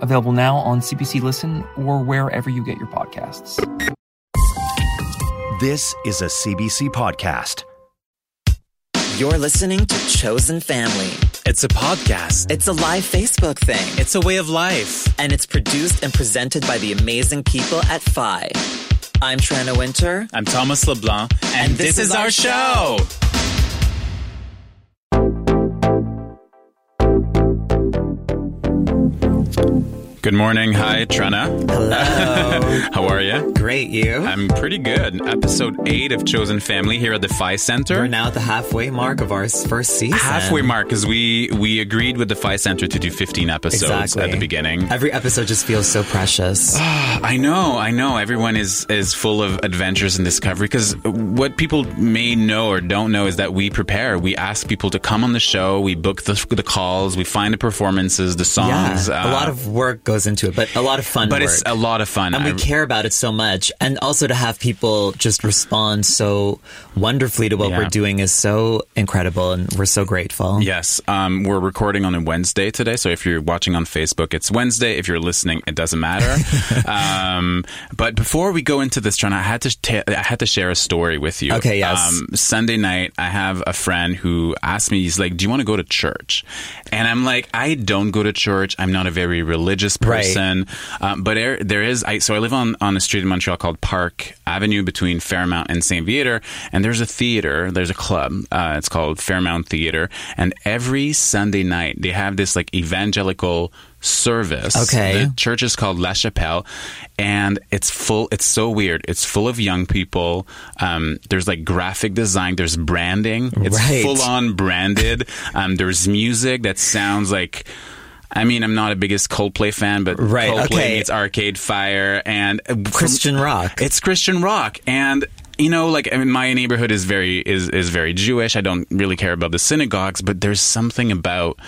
available now on CBC Listen or wherever you get your podcasts. This is a CBC podcast. You're listening to Chosen Family. It's a podcast. It's a live Facebook thing. It's a way of life. And it's produced and presented by the amazing people at Phi. I'm Trina Winter. I'm Thomas LeBlanc. And, And this, is, our show. Good morning. Hi, Trina. Hello. How are you? Great, you? I'm pretty good. Episode 8 of Chosen Family here at the Phi Center. We're now at the halfway mark of our first season. halfway mark because we we agreed with the Phi Center to do 15 episodes Exactly. at the beginning. Every episode just feels so precious. I know, I know. Everyone is is full of adventures and discovery because what people may know or don't know is that we prepare. We ask people to come on the show. We book the, the calls. We find the performances, the songs. yeah, a uh, lot of work goes into it, but a lot of fun but work. it's a lot of fun. and we care about it so much. And also to have people just respond so wonderfully to what Yeah. we're doing is so incredible, and we're so grateful. Yes, um, we're recording on a Wednesday today. So if you're watching on Facebook, it's Wednesday. If you're listening, it doesn't matter. um, but before we go into this, John, I had to ta- I had to share a story with you. Okay, yes. Um, Sunday night, I have a friend who asked me, he's like, "Do you want to go to church?" And I'm like, "I don't go to church. I'm not a very religious Right. person." Um, but there, there is. I, so I live on on a street in Montreal called Park Avenue between Fairmount and Saint Viateur, and there's a theater. There's a club. Uh, it's called Fairmount Theater, and every Sunday night they have this like evangelical service. Okay. The church is called La Chapelle, and it's full. It's so weird. It's full of young people. Um, there's like graphic design. There's branding. It's Right. full on branded. Um, there's music that sounds like. I mean, I'm not a biggest Coldplay fan, but Right, Coldplay okay. meets Arcade Fire and uh, from- Christian rock. it's Christian rock, and you know, like I mean, my neighborhood is very is is very Jewish. I don't really care about the synagogues, but there's something about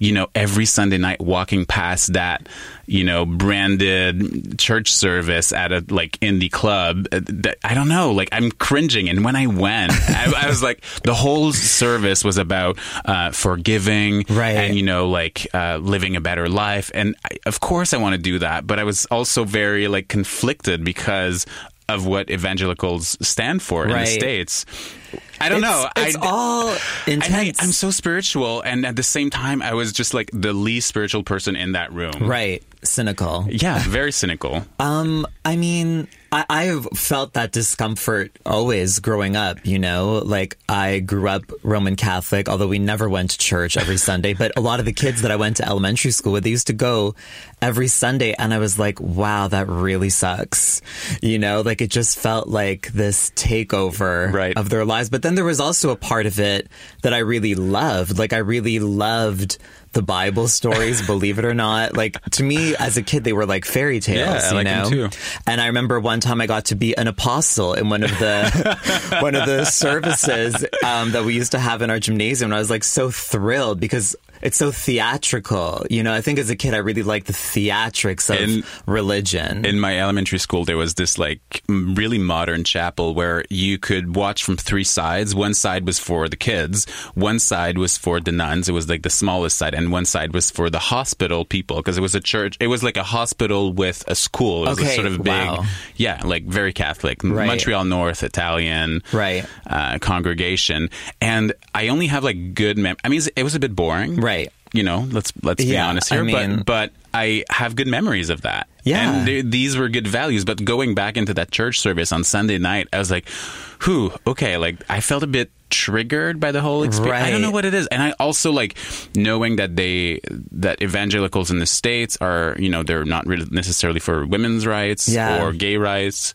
you know every Sunday night walking past that you know branded church service at a like indie club. uh, That, I don't know, like I'm cringing, and when I went, I, I was like, the whole service was about uh, forgiving, Right. And you know, like uh, living a better life, and I, of course I want to do that, but I was also very like conflicted because of what evangelicals stand for in the states. I don't know. It's I, all I, intense. I'm so spiritual, and at the same time, I was just like the least spiritual person in that room. right. Cynical. Yeah, very cynical. Um, I mean, I, I've felt that discomfort always growing up, you know? Like, I grew up Roman Catholic, although we never went to church every Sunday. But a lot of the kids that I went to elementary school with, they used to go every Sunday. And I was like, wow, that really sucks. You know, like it just felt like this takeover Right. of their lives. But then there was also a part of it that I really loved. Like, I really loved the Bible stories, believe it or not. Like to me as a kid, they were like fairy tales, Yeah, you like know. And I remember one time I got to be an apostle in one of the one of the services um, that we used to have in our gymnasium. And I was like so thrilled because it's so theatrical. You know, I think as a kid I really liked the theatrics of In- religion. In my elementary school, there was this like really modern chapel where you could watch from three sides. One side was for the kids, one side was for the nuns. It was like the smallest side, and one side was for the hospital people because it was a church. It was like a hospital with a school. It was a Okay, sort of big, wow. yeah, like very Catholic, Right. Montreal North Italian, Right. uh, congregation. And I only have like good mem. I mean, it was a bit boring, Right. You know, let's let's be Yeah, honest I here, mean- but but I have good memories of that. Yeah. And they- these were good values. But going back into that church service on Sunday night, I was like, whew, okay, like I felt a bit triggered by the whole experience. I don't know what it is. And I also like knowing that they, that evangelicals in the States are, you know, they're not really necessarily for women's rights Yeah. or gay rights.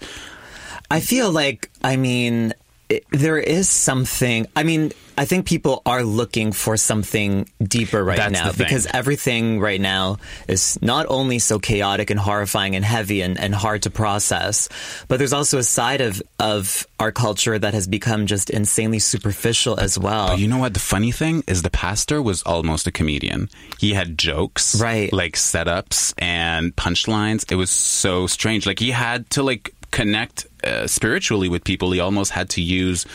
I feel like, I mean, it, there is something. I mean, I think people are looking for something deeper right That's now because everything right now is not only so chaotic and horrifying and heavy and, and hard to process, but there's also a side of of our culture that has become just insanely superficial as well. But you know what? The funny thing is, the pastor was almost a comedian. He had jokes, Right. Like setups and punchlines. It was so strange. Like he had to like connect uh, spiritually with people. He almost had to use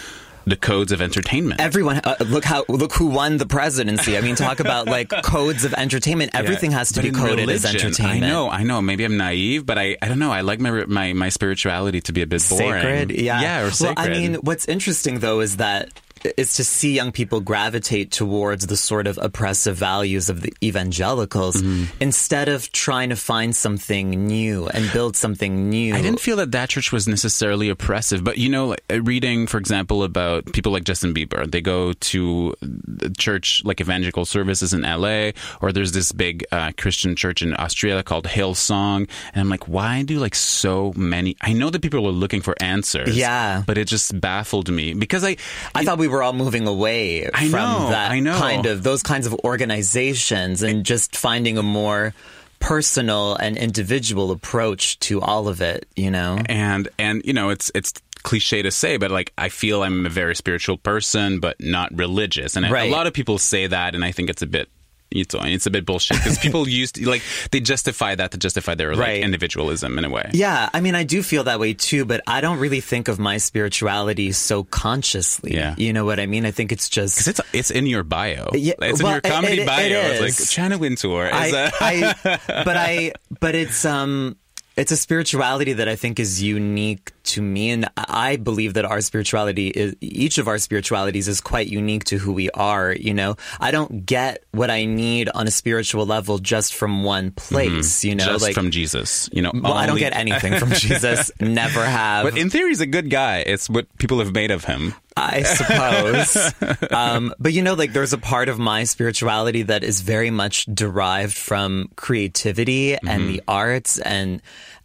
the codes of entertainment. Everyone, uh, look how look who won the presidency. I mean, talk about like codes of entertainment. Everything Yeah. has to be coded as entertainment. I know, I know. Maybe I'm naive, but I, I don't know. I like my my my spirituality to be a bit boring. sacred yeah yeah, or sacred. well i mean what's interesting though is that is to see young people gravitate towards the sort of oppressive values of the evangelicals Mm-hmm. instead of trying to find something new and build something new I didn't feel that that church was necessarily oppressive, but you know, like, uh, reading, for example, about people like Justin Bieber, they go to the church like evangelical services in LA, or there's this big uh, Christian church in Australia called Hillsong, and I'm like, why do like so many? I know that people are looking for answers, Yeah. but it just baffled me because I, I thought we were all moving away I from know, that I know. kind of those kinds of organizations and just finding a more personal and individual approach to all of it, you know? and and you know it's it's cliche to say but like i feel i'm a very spiritual person but not religious and Right. a lot of people say that and i think it's a bit it's, it's a bit bullshit because people used to, like they justify that to justify their like Right. individualism in a way Yeah, I mean, I do feel that way too, but I don't really think of my spirituality so consciously. Yeah. You know what I mean? I think it's just. because it's it's in your bio Yeah, it's in your comedy it- it- bio it it's like. Trina Winter is I, but I, but it's, um, it's a spirituality that I think is unique to me, and I believe that our spirituality is each of our spiritualities is quite unique to who we are. You know, I don't get what I need on a spiritual level just from one place. You know, Mm-hmm. just like from Jesus you know well, I don't get anything from Jesus. Never have. but in theory he's a good guy it's what people have made of him I suppose. um, but you know, like there's a part of my spirituality that is very much derived from creativity and the arts and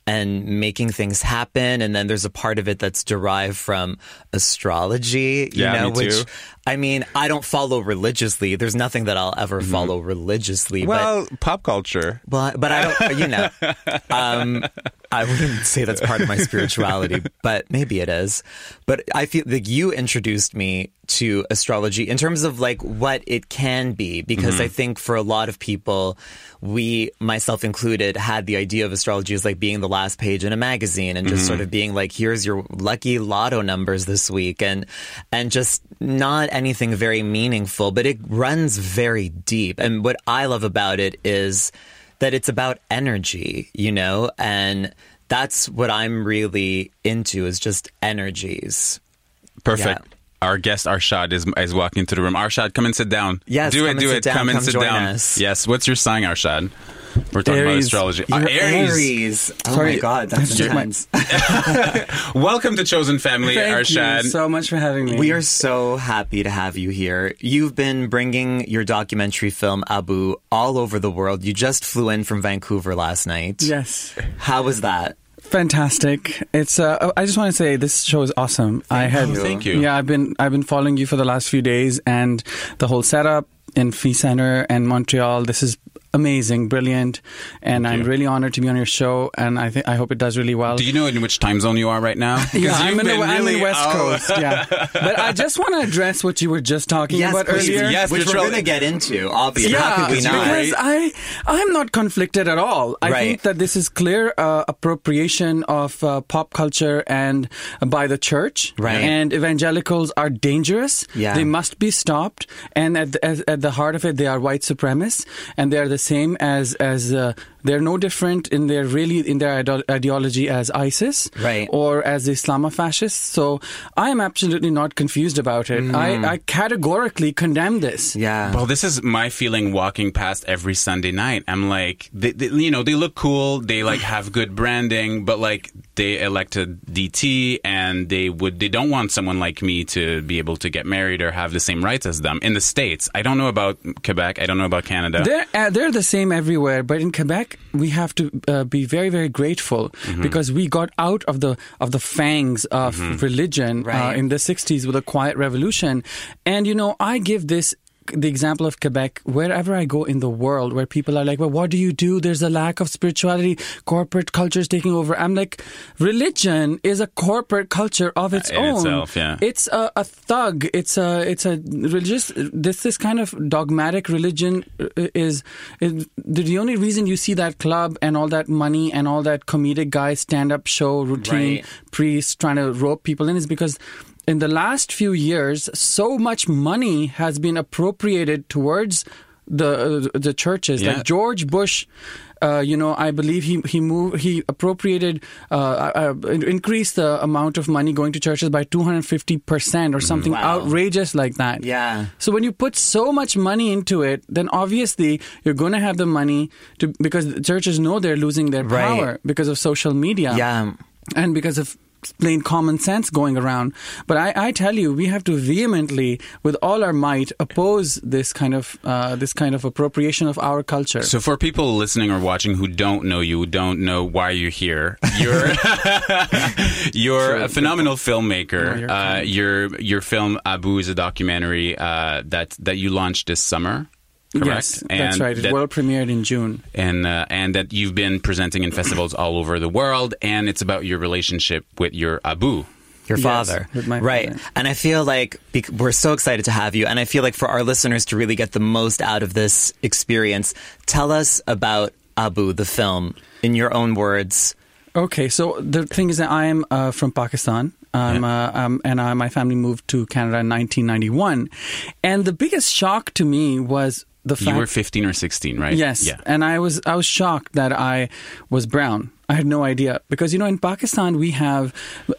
and making things happen. And then there's a part of it that's derived from astrology, you Yeah, know, which. I mean, I don't follow religiously. There's nothing that I'll ever mm-hmm. follow religiously. but well pop culture but but I don't, you know, um, I wouldn't say that's part of my spirituality, but maybe it is. But I feel like you introduced me to astrology in terms of like what it can be, because I mm-hmm. think for a lot of people, we, myself included, had the idea of astrology as like being the last page in a magazine and just mm-hmm. sort of being like, here's your lucky lotto numbers this week, and and just not anything very meaningful, but it runs very deep. And what I love about it is that it's about energy, you know, and that's what I'm really into is just energies. Perfect. Yeah. Our guest Arshad is is walking into the room. Arshad, come and sit down. Yes, do come it, and do sit it. down, Come and come sit down. us. Yes. What's your sign, Arshad? We're talking about astrology. Uh, You're Aries. Aries. Oh Sorry, my god, that's to check intense. Welcome to Chosen Family, Arshad. Thank Arshad. you so much for having me. We are so happy to have you here. You've been bringing your documentary film Abu all over the world. You just flew in from Vancouver last night. yes, How was that? Fantastic. It's. Uh, I just want to say this show is awesome. I had. you. Thank you. Yeah, I've been I've been following you for the last few days, and the whole setup in Phi Center and Montreal. This is amazing, brilliant, and I'm you. really honored to be on your show. And I think I hope it does really well. Do you know in which time zone you are right now? Yeah, I'm in, the, been I'm in really- West oh. Coast. Yeah, but I just want to address what you were just talking Yes, about please. earlier. Yes, which we're going to get into, obviously. Yeah, How could we not? because I I'm not conflicted at all. I Right. think that this is clear uh, appropriation of uh, pop culture and uh, by the church. Right. And evangelicals are dangerous. Yeah. They must be stopped. And at the, at, at the heart of it, they are white supremacists, and they are the same as as. Uh, they're no different in their really in their ide- ideology as ISIS, Right. or as the Islamofascists. So I am absolutely not confused about it. I, I categorically condemn this. Yeah. Well, this is my feeling walking past every Sunday night. I'm like, they, they, you know, they look cool. They like have good branding, but like they elected DT and they would, they don't want someone like me to be able to get married or have the same rights as them in the States. I don't know about Quebec. I don't know about Canada. They're uh, they're the same everywhere, but in Quebec, like we have to uh, be very very grateful Mm-hmm. because we got out of the of the fangs of religion uh, in the 60s with a quiet revolution. And you know i give this the example of Quebec, wherever I go in the world, where people are like, well, what do you do? There's a lack of spirituality. Corporate culture is taking over. I'm like, religion is a corporate culture of its in own. itself, yeah. It's a, a thug. It's a, it's a religious, this, this kind of dogmatic religion uh, is, is the only reason you see that club and all that money and all that comedic guy stand up show routine Right. priest trying to rope people in is because in the last few years, so much money has been appropriated towards the uh, the churches. Yeah. Like George Bush, uh, you know, I believe he he moved he appropriated uh, uh, increased the amount of money going to churches by two hundred fifty percent or something Wow. outrageous like that. Yeah. So when you put so much money into it, then obviously you're going to have the money to because the churches know they're losing their Right. power because of social media Yeah. and because of plain common sense going around. But I, I tell you, we have to vehemently, with all our might, oppose this kind of uh, this kind of appropriation of our culture. So for people listening or watching who don't know you, who don't know why you're here, you're you're a phenomenal filmmaker. uh, your your film Abu is a documentary uh, that that you launched this summer. Correct? yes, that's right. It that- world premiered in June. and uh, and that you've been presenting in festivals all over the world, and it's about your relationship with your Abu. Your Yes, father. with my right. father. And I feel like we're so excited to have you. And I feel like for our listeners to really get the most out of this experience, tell us about Abu, the film, in your own words. Okay, so the thing is that I am uh, from Pakistan. Um, uh, um, and uh, my family moved to Canada in 1991. And the biggest shock to me was the fact You were 15 or 16, right? Yes, Yeah. and I was I was shocked that I was brown. I had no idea because you know in Pakistan we have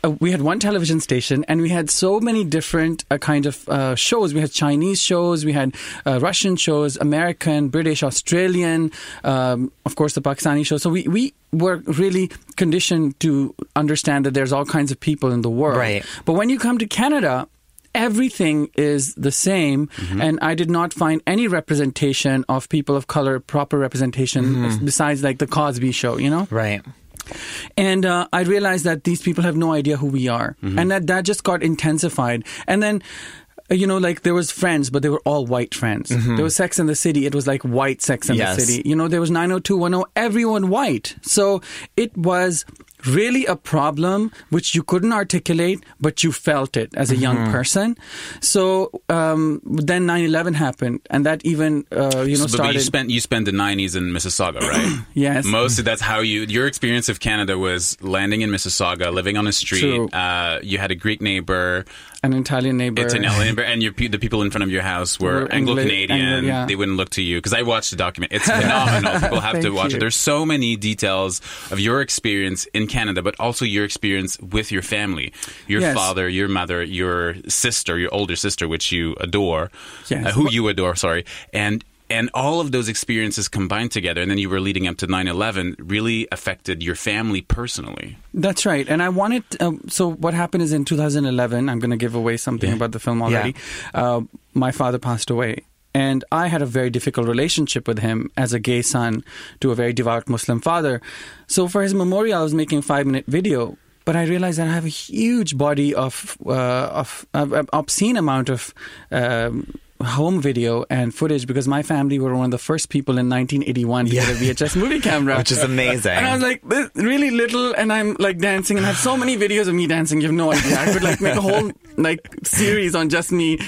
uh, we had one television station and we had so many different uh, kind of uh, shows. We had Chinese shows, we had uh, Russian shows, American, British, Australian, um, of course the Pakistani shows. So we we were really conditioned to understand that there's all kinds of people in the world. Right. But when you come to Canada, everything is the same, and I did not find any representation of people of color, proper representation, besides like the Cosby Show, you know. Right. And uh, I realized that these people have no idea who we are, and that that just got intensified. And then. uh, You know, like there was Friends, but they were all white friends. There was Sex in the City. It was like white Sex in Yes. the City. You know, there was 90210, everyone white. So it was really a problem which you couldn't articulate, but you felt it as a young person. So um, then 9/11 happened, and that even uh, you know So, but started. you spent you spent the 90s in Mississauga, right? Yes. Mostly that's how you your experience of Canada was landing in Mississauga, living on a street. True. Uh, you had a Greek neighbor, an Italian neighbor. it's an neighbor, and your the people in front of your house were Were Anglo Anglo- Canadian. Anglo- yeah. They wouldn't look to you because I watched the document. It's phenomenal. people have to watch you. it. There's so many details of your experience in Canada, but also your experience with your family, your Yes. father, your mother, your sister, your older sister, which you adore, Yes. uh, who you adore. Sorry, and. And all of those experiences combined together, and then you were leading up to 9 11, really affected your family personally. That's right. And I wanted. Um, so what happened is in 2011. I'm going to give away something about the film already. Uh, my father passed away. And I had a very difficult relationship with him as a gay son to a very devout Muslim father. So for his memorial, I was making a five minute video. But I realized that I have a huge body of uh, of uh, obscene amount of um, home video and footage because my family were one of the first people in 1981 to get a VHS movie camera, Which is amazing. And I was like, this really little, and I'm like dancing, and I have so many videos of me dancing. You have no idea. I could like make a whole like series on just me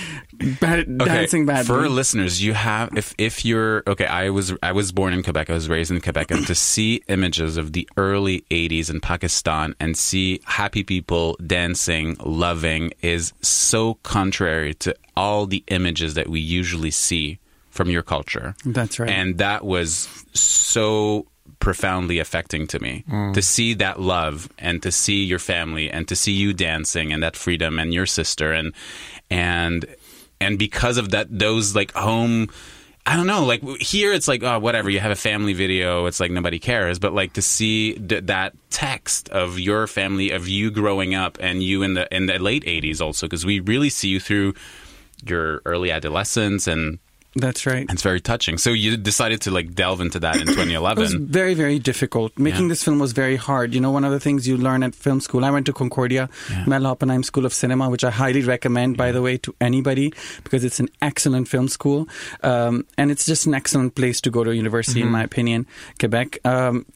bad, dancing badly. For listeners, you have if if you're okay, I was I was born in Quebec. I was raised in Quebec, and to see images of the early '80s in Pakistan and see happy people dancing, loving, is so contrary to all the images that we usually see from your culture. That's right. And that was so profoundly affecting to me mm. to see that love and to see your family and to see you dancing and that freedom and your sister and and and because of that those like home I don't know. Like here, it's like oh, whatever. You have a family video. It's like nobody cares. But like to see th- that text of your family, of you growing up, and you in the in the late '80s also, because we really see you through your early adolescence and That's right. It's very touching. So you decided to like delve into that in 2011. It was very, very difficult. Making Yeah. this film was very hard. You know, one of the things you learn at film school, I went to Concordia, Yeah. Mel Hoppenheim School of Cinema, which I highly recommend, by the way, to anybody because it's an excellent film school. Um, and it's just an excellent place to go to university, Mm-hmm. in my opinion, Quebec. Um,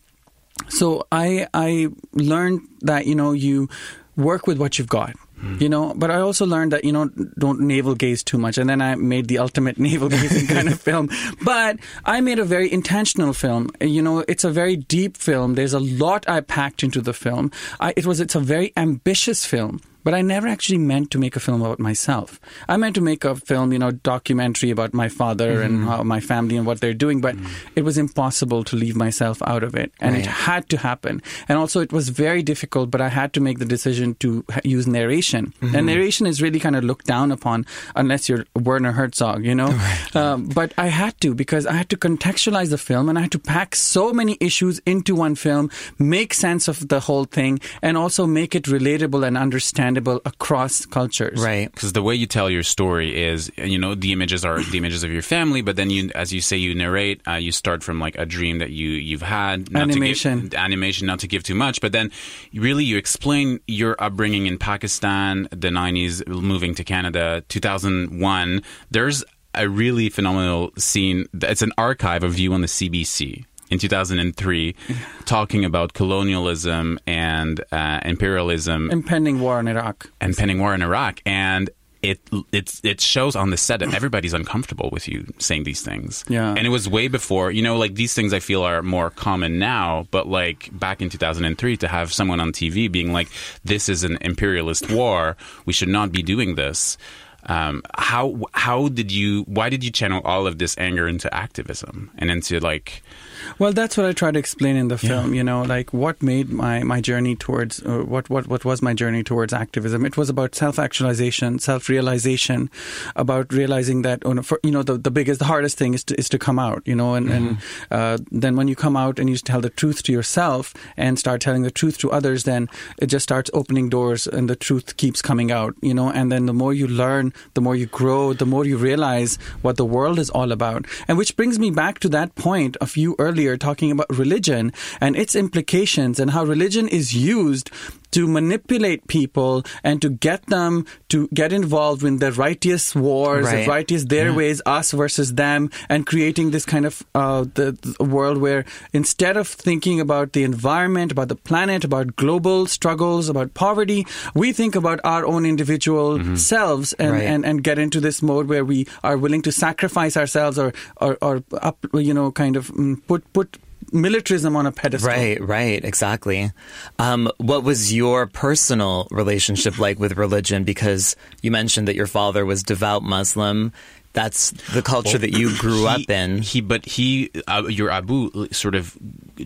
so I I learned that you know you work with what you've got. You know, but I also learned that you know don't navel gaze too much, and then I made the ultimate navel gazing kind of film. But I made a very intentional film. You know, it's a very deep film. There's a lot I packed into the film. I, it was it's a very ambitious film. But I never actually meant to make a film about myself. I meant to make a film, you know, documentary about my father and mm-hmm. how my family and what they're doing. But mm. it was impossible to leave myself out of it, and it had to happen. And also, it was very difficult. But I had to make the decision to use narration, and mm-hmm. narration is really kind of looked down upon unless you're Werner Herzog, you know. Um, but I had to because I had to contextualize the film, and I had to pack so many issues into one film, make sense of the whole thing, and also make it relatable and understandable across cultures. Right. because the way you tell your story is you know the images are the images of your family but then you as you say you narrate uh, you start from like a dream that you you've had not Animation. to give, animation not to give too much but then really you explain your upbringing in Pakistan the 90s moving to Canada 2001 there's a really phenomenal scene it's an archive of you on the CBC in 2003 talking about colonialism and uh, imperialism Impending war in Iraq. and pending war in Iraq, and it it's it shows on the set that everybody's uncomfortable with you saying these things. Yeah. and it was way before. You know, like these things I feel are more common now, but like back in 2003, to have someone on TV being like, "This is an imperialist war. We should not be doing this." Um, how how did you? Why did you channel all of this anger into activism and into like? Well, that's what I try to explain in the film. You know, like what made my, my journey towards uh, what what what was my journey towards activism. It was about self actualization, self realization, about realizing that oh, for, you know the the biggest, the hardest thing is to is to come out. You know, and and uh, then when you come out and you tell the truth to yourself and start telling the truth to others, then it just starts opening doors, and the truth keeps coming out. You know, and then the more you learn, the more you grow, the more you realize what the world is all about. And which brings me back to that point of you earlier talking about religion and its implications and how religion is used to manipulate people and to get them to get involved in the righteous wars, Right. the righteous their ways, us versus them, and creating this kind of uh, the, the world where instead of thinking about the environment, about the planet, about global struggles, about poverty, we think about our own individual selves and, Right. and, and get into this mode where we are willing to sacrifice ourselves or, or, or up, you know, kind of mm, put, put militarism on a pedestal. Right, right, exactly. Um, what was your personal relationship like with religion? Because you mentioned that your father was devout Muslim. That's the culture that you grew he, up in. He, but he, uh, your Abu, sort of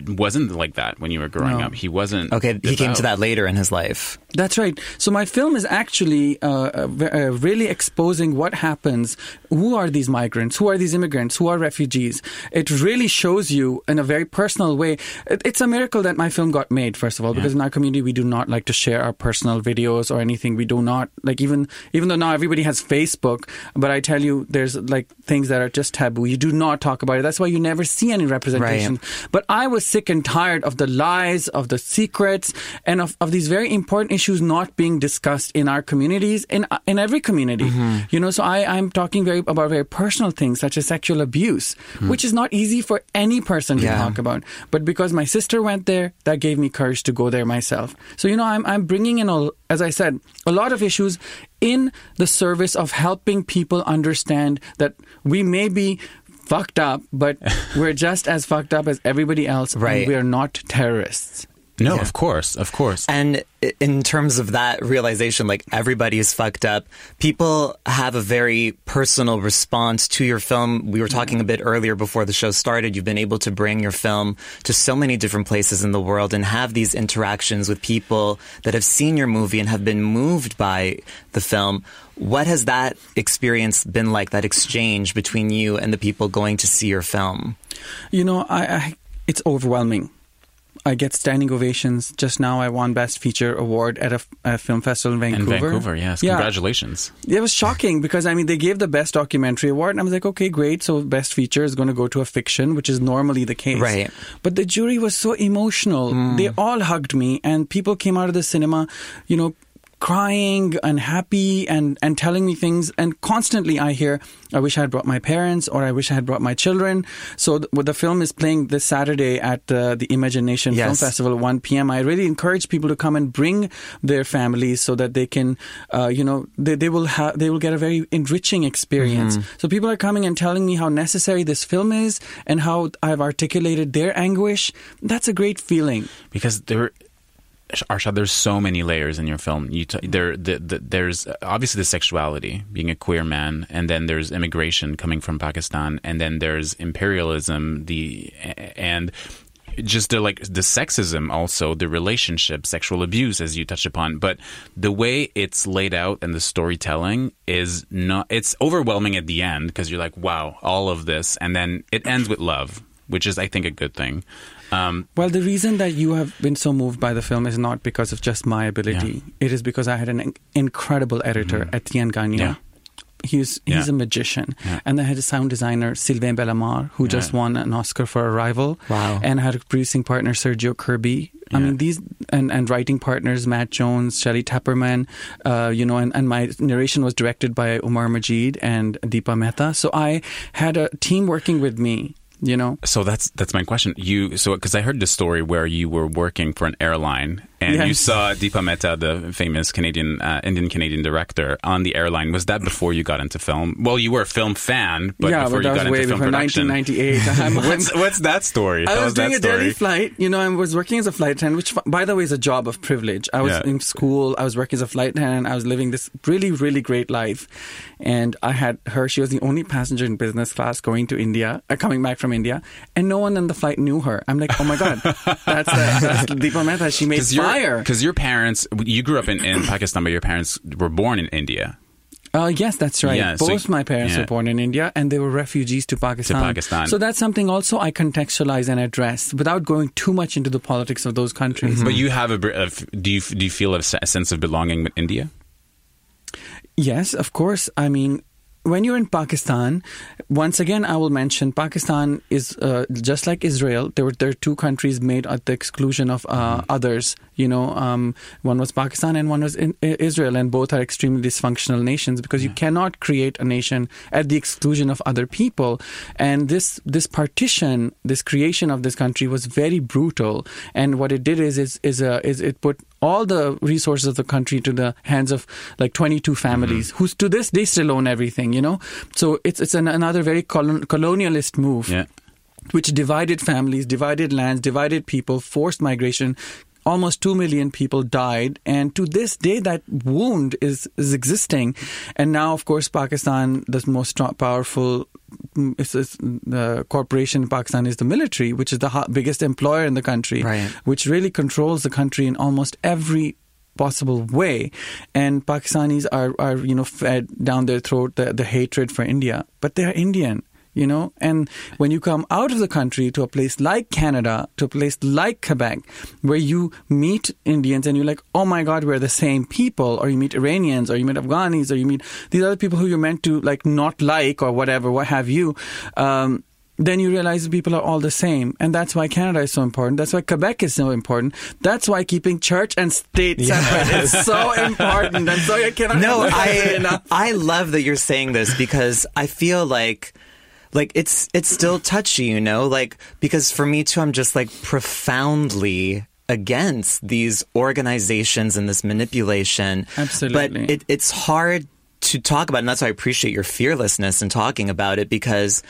wasn't like that when you were growing No. up. He wasn't. Okay, he came to that later in his life. That's right. So my film is actually uh, uh, uh, really exposing what happens. Who are these migrants? Who are these immigrants? Who are refugees? It really shows you in a very personal way. It's a miracle that my film got made. First of all, because in our community we do not like to share our personal videos or anything. We do not like even even though now everybody has Facebook, but I tell you, there's like things that are just taboo. You do not talk about it. That's why you never see any representation. But I was sick and tired of the lies, of the secrets, and of, of these very important issues not being discussed in our communities, in uh, in every community. Mm-hmm. You know, so I, I'm talking very about very personal things such as sexual abuse, hmm. which is not easy for any person to Yeah. talk about. But because my sister went there, that gave me courage to go there myself. So you know, I'm I'm bringing in a, as I said, a lot of issues in the service of helping people understand that we may be fucked up, but we're just as fucked up as everybody else, Right. and we are not terrorists. No, Yeah. of course, of course. And in terms of that realization, like everybody is fucked up, people have a very personal response to your film. We were talking a bit earlier before the show started. You've been able to bring your film to so many different places in the world and have these interactions with people that have seen your movie and have been moved by the film. What has that experience been like, that exchange between you and the people going to see your film? You know, I, I it's overwhelming. I get standing ovations. Just now, I won Best Feature Award at a, a film festival in Vancouver. In Vancouver. Vancouver, yes. Yeah. Congratulations. It was shocking because I mean they gave the best documentary award and I was like, okay, great. So best feature is going to go to a fiction, which is normally the case. Right. But the jury was so emotional. Hmm. They all hugged me and people came out of the cinema, you know, crying and happy and and telling me things and constantly I hear I wish I had brought my parents or I wish I had brought my children. So th- the film is playing this Saturday at uh, the Image+Nation Film Festival at 1 p.m. I really encourage people to come and bring their families so that they can, uh, you know, they, they will have they will get a very enriching experience. So people are coming and telling me how necessary this film is and how I've articulated their anguish. That's a great feeling. because there Arshad, there's so many layers in your film. You t- there, the, the, there's obviously the sexuality, being a queer man, and then there's immigration coming from Pakistan, and then there's imperialism, the and just the like the sexism, also the relationship, sexual abuse, as you touched upon. But the way it's laid out and the storytelling is not. It's overwhelming at the end because you're like, wow, all of this, and then it ends with love, which is, I think, a good thing. Um, Well, the reason that you have been so moved by the film is not because of just my ability. It is because I had an incredible editor, Etienne Gagne. Yeah. He's he's Yeah. a magician, Yeah. and I had a sound designer Sylvain Bellemare who just won an Oscar for Arrival. Wow. And I had a producing partner Sergio Kirby. I Yeah. mean these and, and writing partners Matt Jones, Shelley Tepperman, uh, you know, and, and my narration was directed by Umar Majid and Deepa Mehta. So I had a team working with me. You know, So that's that's my question. You so because I heard the story where you were working for an airline and you saw Deepa Mehta, the famous Canadian uh, Indian Canadian director, on the airline. Was that before you got into film? Well, you were a film fan, but yeah, before but you got into film before production. 1998. I'm- I'm- what's what's that story? I Tell was doing a daily flight. You know, I was working as a flight attendant, which, by the way, is a job of privilege. I was Yeah. in school. I was working as a flight attendant. I was living this really, really great life. And I had her. She was the only passenger in business class going to India, uh, coming back from India. And no one on the flight knew her. I'm like, oh my God, that's, uh, that's Deepa Mehta. She made fire. Because your parents, you grew up in, in Pakistan, but your parents were born in India. Uh, yes, that's right. Yeah, so- Both my parents yeah. were born in India and they were refugees to Pakistan. to Pakistan. So that's something also I contextualize and address without going too much into the politics of those countries. But you have a, do you do you feel a sense of belonging with India? Yes, of course. I mean, when you're in Pakistan, once again, I will mention Pakistan is uh, just like Israel. There were there are two countries made at the exclusion of uh, others. You know, um, one was Pakistan and one was in, Israel, and both are extremely dysfunctional nations because you cannot create a nation at the exclusion of other people. And this this partition, this creation of this country was very brutal. And what it did is is is, uh, is it put all the resources of the country to the hands of like 22 families mm-hmm. who to this day still own everything you know so it's it's an, another very colon, colonialist move Yeah. which divided families divided lands divided people forced migration almost 2 million people died and to this day that wound is is existing. And now of course pakistan the most powerful mm, it's, it's, the corporation in pakistan is the military which is the ho- biggest employer in the country Right. which really controls the country in almost every possible way. And pakistanis are, are you know fed down their throat the, the hatred for india. But they are indian you know and when you come out of the country to a place like canada to a place like quebec where you meet indians and you're like oh my god we're the same people or you meet iranians or you meet afghanis or you meet these other people who you're meant to like not like or whatever what have you um, then you realize people are all the same. And that's why Canada is so important. That's why Quebec is so important. That's why keeping church and state separate is so important. I'm sorry, I cannot No, I. I love that you're saying this because I feel like like it's it's still touchy, you know? Like because for me too I'm just like profoundly against these organizations and this manipulation. Absolutely. But it, it's hard to talk about and that's why I appreciate your fearlessness in talking about it because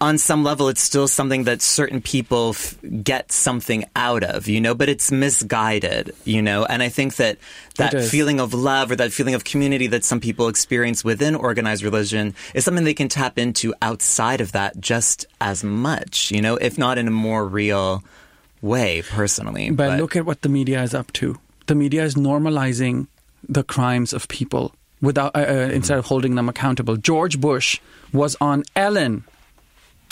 on some level, it's still something that certain people f- get something out of, you know, but it's misguided, you know, and I think that that feeling of love or that feeling of community that some people experience within organized religion is something they can tap into outside of that just as much, you know, if not in a more real way, personally. But, look at what the media is up to. The media is normalizing the crimes of people without uh, uh, instead of holding them accountable. George Bush was on Ellen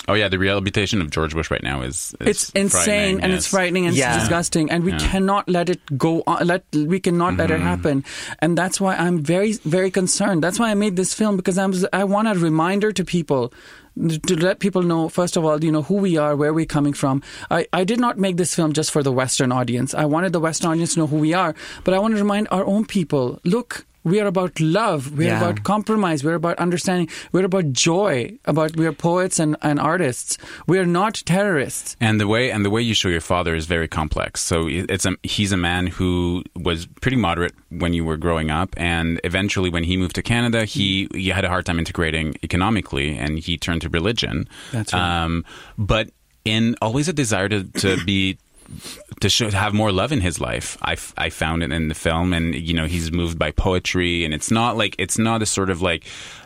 Oh yeah, the rehabilitation of George Bush right now is, is it's insane and yes. it's frightening and Yeah. it's disgusting and we Yeah. cannot let it go on let we cannot let Mm-hmm. it happen and that's why i'm very very concerned that's why i made this film because i'm i want a reminder to people to let people know first of all you know who we are where we're coming from I, I did not make this film just for the western audience i wanted the western audience to know who we are but i want to remind our own people look we are about love. We're Yeah. about compromise. We're about understanding. We're about joy. About we are poets and, and artists. We are not terrorists. And the way and the way you show your father is very complex. So it's a he's a man who was pretty moderate when you were growing up, and eventually when he moved to Canada, he he had a hard time integrating economically, and he turned to religion. That's right. Um, but in always a desire to to be to show, have more love in his life. I, f- I found it in the film, and you know he's moved by poetry, and it's not like it's not a sort of like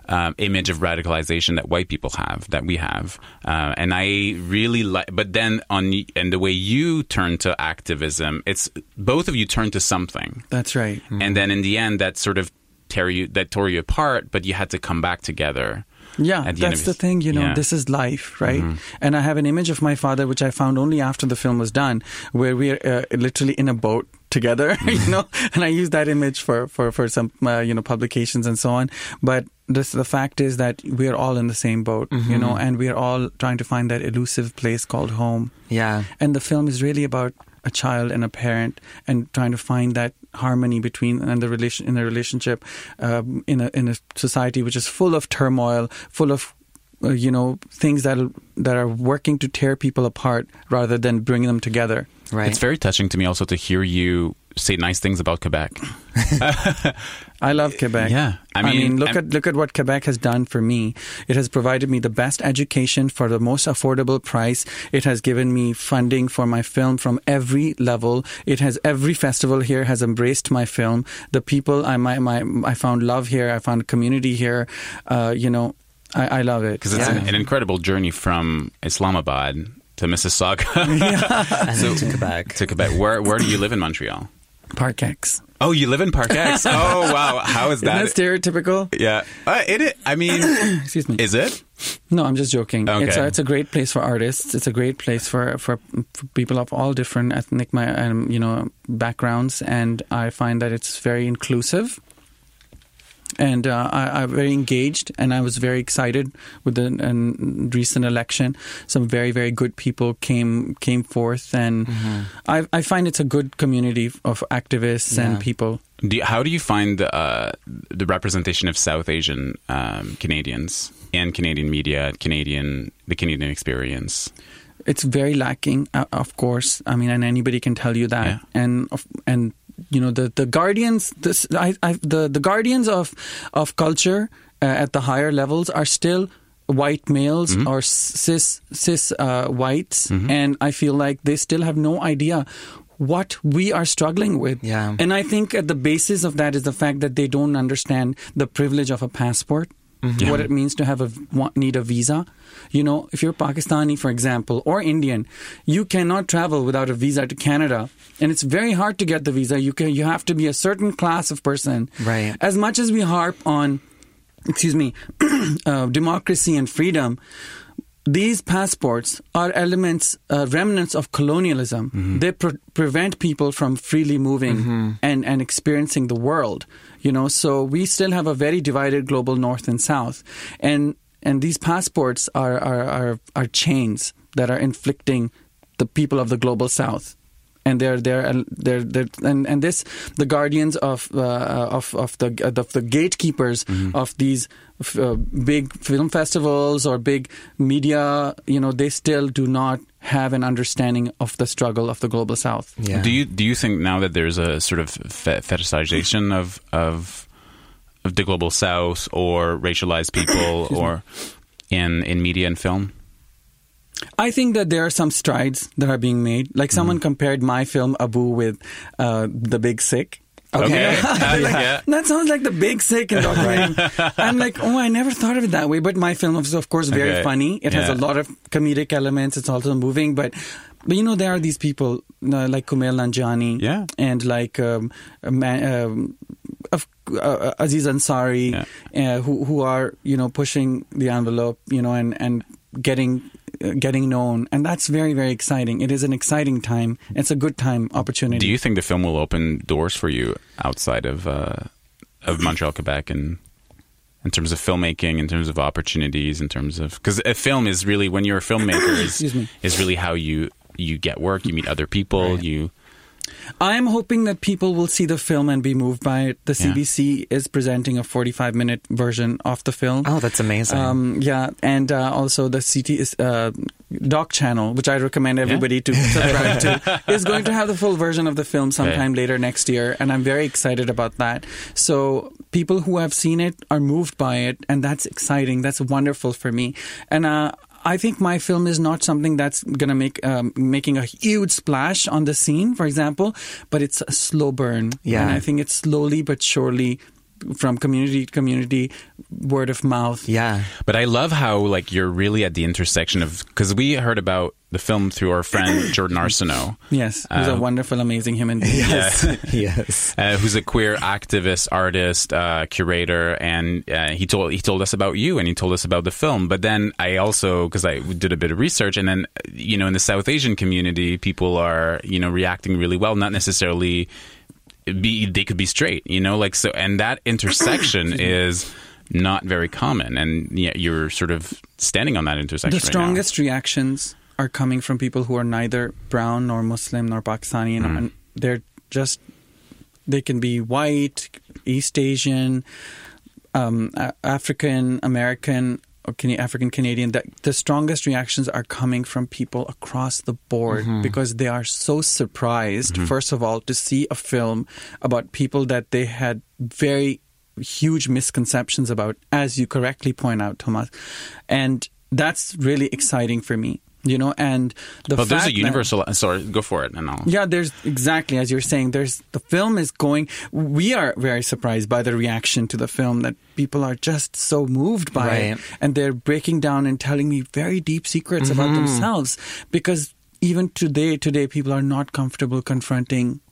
um, image of radicalization that white people have that we have, uh, and I really like. But then on and the way you turn to activism, it's both of you turn to something, That's right. and then in the end, that sort of tear you that tore you apart, but you had to come back together. Yeah, the that's of the thing. You know, Yeah. Mm-hmm. this is life, right? And I have an image of my father, which I found only after the film was done, where we are uh, literally in a boat together. Mm-hmm. you know, and I use that image for for for some uh, you know publications and so on. But this, the fact is that we are all in the same boat, you Mm-hmm. know, and we are all trying to find that elusive place called home. Yeah. And the film is really about a child and a parent and trying to find that harmony between and the relation in a relationship um, in a in a society which is full of turmoil, full of uh, you know things that that are working to tear people apart rather than bring them together. Right. It's very touching to me also to hear you say nice things about Quebec. I love Quebec. Yeah. I I mean, mean, look I'm- at look at what Quebec has done for me. It has provided me the best education for the most affordable price. It has given me funding for my film from every level. It has every festival here has embraced my film. The people I my, my I found love here. I found community here. Uh, you know, I, I love it because it's an, an incredible journey from Islamabad to Mississauga and then to Quebec. to Quebec. Where where do you live in Montreal? Park X. Oh, you live in Park X. Oh, wow. How is Isn't that? that stereotypical? yeah, uh, it, it. I mean, Excuse me. is it? No, I'm just joking. Okay. It's a, it's a great place for artists. It's a great place for, for, for people of all different ethnic, my, um, you know, backgrounds, and I find that it's very inclusive. And uh, I, I'm very engaged, and I was very excited with the recent election. Some very, very good people came came forth, and I, I find it's a good community of activists Yeah. and people. Do you, how do you find uh, the representation of South Asian um, Canadians and Canadian media, Canadian the Canadian experience? it's very lacking uh, of course i mean and anybody can tell you that Yeah. and and you know the the guardians this I, I the the guardians of of culture uh, at the higher levels are still white males Mm-hmm. or cis cis uh, whites and i feel like they still have no idea what we are struggling with Yeah. and i think at the basis of that is the fact that they don't understand the privilege of a passport what it means to have a need a visa. You know, if you're Pakistani, for example, or Indian, you cannot travel without a visa to Canada, and it's very hard to get the visa. You can you have to be a certain class of person. Right. As much as we harp on, excuse me, uh, democracy and freedom. These passports are elements, uh, remnants of colonialism. They pre- prevent people from freely moving and, and experiencing the world. You know, so we still have a very divided global north and south, and and these passports are are are, are chains that are inflicting the people of the global south and they're they're they're, they're and, and this the guardians of uh, of of the of the gatekeepers of these uh, big film festivals or big media you know they still do not have an understanding of the struggle of the global south Yeah. Do you do you think now that there's a sort of fe- fetishization of of of the global South or racialized people or in in media and film? I think that there are some strides that are being made. Like someone compared my film Abu with uh, The Big Sick. Okay. Uh, Like, yeah. That sounds like the big sick in documentary. I'm like, oh, I never thought of it that way. But my film is, of course, very Okay. funny. It has a lot of comedic elements. It's also moving. But, but you know, there are these people uh, like Kumail Nanjiani Yeah. and like um, man, um, of, uh, Aziz Ansari, uh, who who are you know pushing the envelope, you know, and and getting uh, getting known, and that's very very exciting. It is an exciting time. It's a good time opportunity. Do you think the film will open doors for you outside of uh, of Montreal, Quebec, and in terms of filmmaking, in terms of opportunities, in terms of because a film is really when you're a filmmaker is is really how you you get work, you meet other people, you I'm hoping that people will see the film and be moved by it. The Yeah. CBC is presenting a 45 minute version of the film. Oh, that's amazing. Um, yeah, and uh, also the CT is, uh, Doc Channel, which I recommend everybody to subscribe to, is going to have the full version of the film sometime later next year, and I'm very excited about that. So people who have seen it are moved by it, and that's exciting. That's wonderful for me, and. Uh, I think my film is not something that's gonna make um, making a huge splash on the scene, for example, but it's a slow burn. Yeah. and I think it's slowly but surely from community to community, word of mouth. yeah. But I love how like you're really at the intersection of because we heard about the film through our friend Jordan Arsenault. Yes, he's a Um, wonderful, amazing human being. Yes. Yeah. yes. Uh, who's a queer activist, artist, uh, curator, and uh, he told he told us about you, and he told us about the film. But then I also because I did a bit of research, and then you know in the South Asian community, people are you know reacting really well, not necessarily be they could be straight, you know, like so, and that intersection is not very common, and yeah, you're sort of standing on that intersection. The right now. strongest reactions are coming from people who are neither brown nor Muslim nor Pakistani, Hmm. and they're just they can be white, East Asian, um, African American. Or Can- African Canadian, that the strongest reactions are coming from people across the board Mm-hmm. because they are so surprised, first of all, to see a film about people that they had very huge misconceptions about, as you correctly point out, Thomas. And that's really exciting for me, you know. And the But there's a fact that- universal. Sorry, go for it, and I'll. yeah, there's exactly as you're saying. There's the film is going. We are very surprised by the reaction to the film that people are just so moved by it, and they're breaking down and telling me very deep secrets about Mm-hmm. themselves because even today, today people are not comfortable confronting s-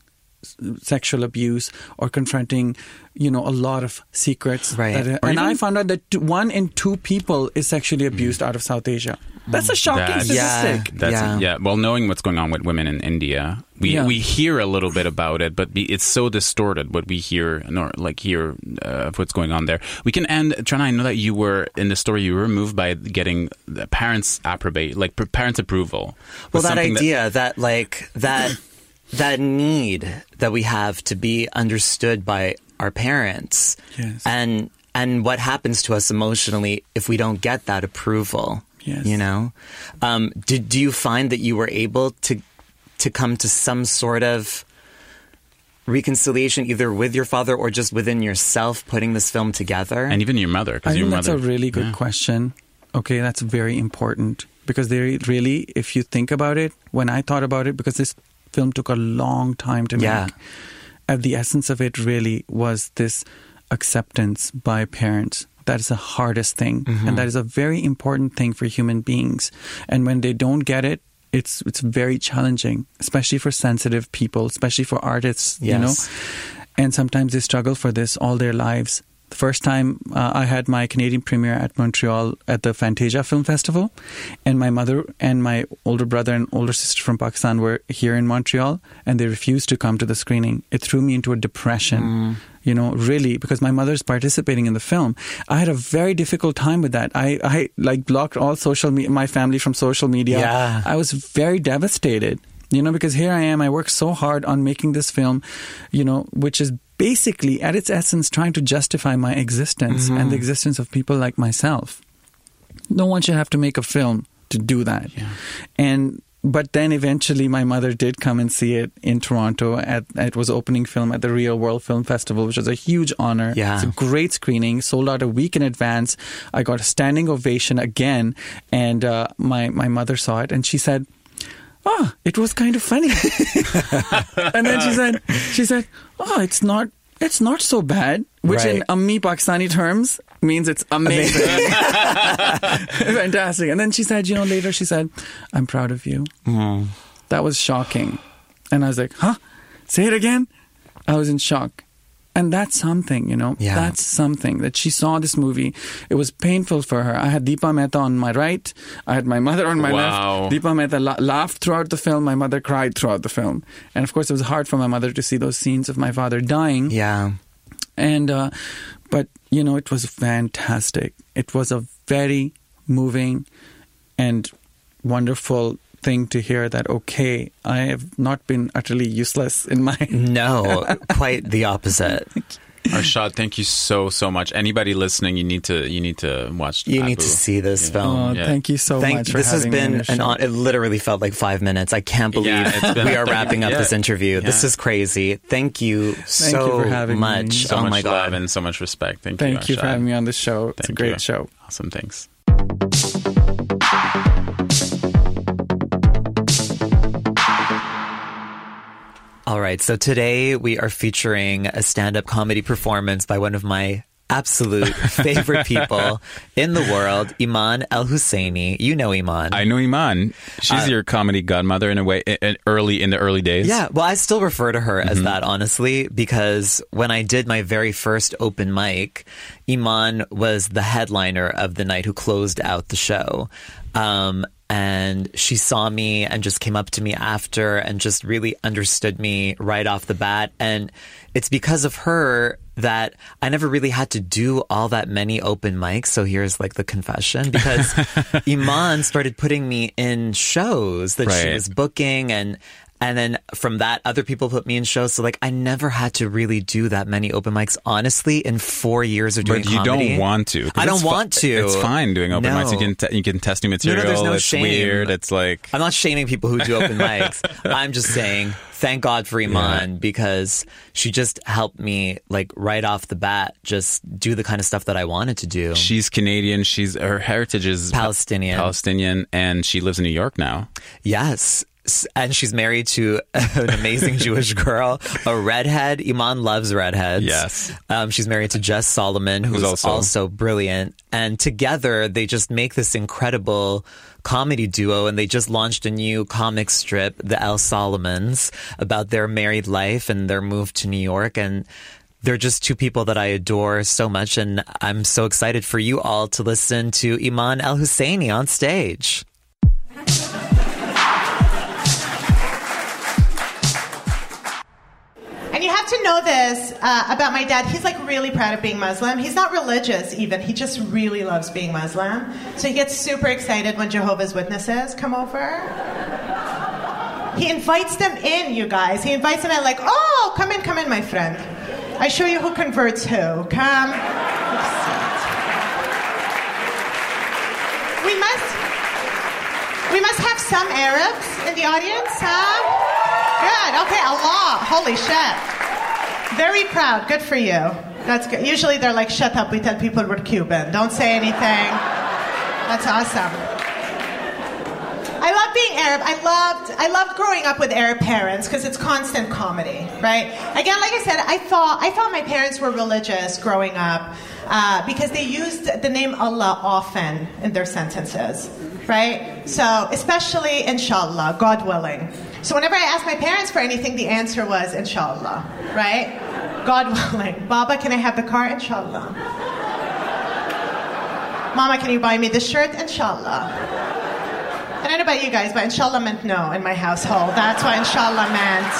sexual abuse or confronting you know a lot of secrets Right. that- Or and i found out that t- one in two people is sexually abused out of south asia that's a shocking That's- statistic That's Yeah. yeah. Well, knowing what's going on with women in India, we Yeah. we hear a little bit about it, but be, it's so distorted what we hear, nor like hear uh, of what's going on there. We can end. Trina, I know that you were in the story. You were moved by getting the parents approbate, like parents approval. Well, that something idea, that, like that that need that we have to be understood by our parents, Yes. and and what happens to us emotionally if we don't get that approval. Yes. You know, um, did do you find that you were able to to come to some sort of reconciliation either with your father or just within yourself putting this film together? and even your mother, I because your think that's a really good Yeah. question. Okay, that's very important because they really, if you think about it, when I thought about it, because this film took a long time to Yeah. make, at the essence of it really was this acceptance by parents. That is the hardest thing, Mm-hmm. and that is a very important thing for human beings. And when they don't get it, it's it's very challenging, especially for sensitive people, especially for artists. You know, Yes. and sometimes they struggle for this all their lives. The first time uh, I had my Canadian premiere at Montreal at the Fantasia Film Festival, and my mother and my older brother and older sister from Pakistan were here in Montreal, and they refused to come to the screening. It threw me into a depression, you know, really, because my mother's participating in the film. I had a very difficult time with that. I, I like blocked all social me- my family from social media. Yeah. I was very devastated, you know, because here I am. I worked so hard on making this film, you know, which is basically at its essence trying to justify my existence and the existence of people like myself. No one should have to make a film to do that. And but then eventually my mother did come and see it in Toronto at it was opening film at the Reel World Film Festival, which was a huge honor. Yeah. It's a great screening, sold out a week in advance. I got a standing ovation again, and uh, my my mother saw it and she said, "Oh, it was kind of funny." and then she said, "She said, oh, it's not." It's not so bad, which in Right. Ammi Pakistani terms means it's amazing. Fantastic. And then she said, you know, later she said, I'm proud of you. Hmm. That was shocking. And I was like, huh? Say it again? I was in shock. And that's something, you know. Yeah. That's something that she saw this movie. It was painful for her. I had Deepa Mehta on my right. I had my mother on my Wow. left. Deepa Mehta la- laughed throughout the film. My mother cried throughout the film. And of course, it was hard for my mother to see those scenes of my father dying. Yeah. And, uh, but, you know, it was fantastic. It was a very moving and wonderful thing to hear that, okay, I have not been utterly useless in my. No, quite the opposite. Arshad, thank you so so much. Anybody listening, you need to you need to watch. You need to see this Yeah. film. Oh, Yeah. thank you so Thank, much for this has having me on been an on, it literally felt like five minutes. I can't believe Yeah, it's been we are wrapping up yeah. this interview. This is crazy. Thank you Thank so you for having me. much. So oh much my love god. and so much respect. Thank, you. Thank you for having me on the show. it's a great you. show. Awesome. Thanks. All right, so today we are featuring a stand-up comedy performance by one of my absolute favorite people in the world, Iman El Husseini. You know Iman. I know Iman. She's Uh, your comedy godmother in a way. In, early in the early days. Yeah, well, I still refer to her Mm-hmm. as that, honestly, because when I did my very first open mic, Iman was the headliner of the night who closed out the show. Um, and she saw me and just came up to me after and just really understood me right off the bat. And it's because of her that I never really had to do all that many open mics. So here's like the confession because Iman started putting me in shows that she was booking and and then from that other people put me in shows so like i never had to really do that many open mics honestly in four years of doing But you comedy. don't want to. i don't want to It's fine doing open mics. You can te- you can test new material. No, no, there's no it's shame. weird. It's like i'm not shaming people who do open mics i'm just saying thank god for iman because she just helped me like right off the bat just do the kind of stuff that i wanted to do she's Canadian. She's her heritage is Palestinian. Palestinian, and she lives in New York now. Yes. And she's married to an amazing Jewish girl, a redhead. Iman loves redheads. Yes. Um, she's married to Jess Salomon, who's, Who's also, also- brilliant. And together, they just make this incredible comedy duo. And they just launched a new comic strip, The El Salomons, about their married life and their move to New York. And they're just two people that I adore so much. And I'm so excited for you all to listen to Iman El Husseini on stage. And you have to know this uh, about my dad. He's like really proud of being Muslim. He's not religious even. He just really loves being Muslim. So he gets super excited when Jehovah's Witnesses come over. He invites them in, you guys. He invites them in like, oh, come in, come in, my friend. I show you who converts who. Come. We must we must have some Arabs in the audience, huh? Good. Okay, Allah. Holy shit. Very proud. Good for you. That's good. Usually they're like, shut up. We tell people we're Cuban. Don't say anything. That's awesome. I love being Arab. I loved I loved growing up with Arab parents because it's constant comedy, right? Again, like I said, I thought I thought my parents were religious growing up uh, because they used the name Allah often in their sentences, right? So especially Inshallah, God willing. So whenever I asked my parents for anything, the answer was Inshallah, right? God willing. Baba, can I have the car? Inshallah. Mama, can you buy me this shirt? Inshallah. I don't know about you guys, but inshallah meant no in my household. That's what inshallah meant.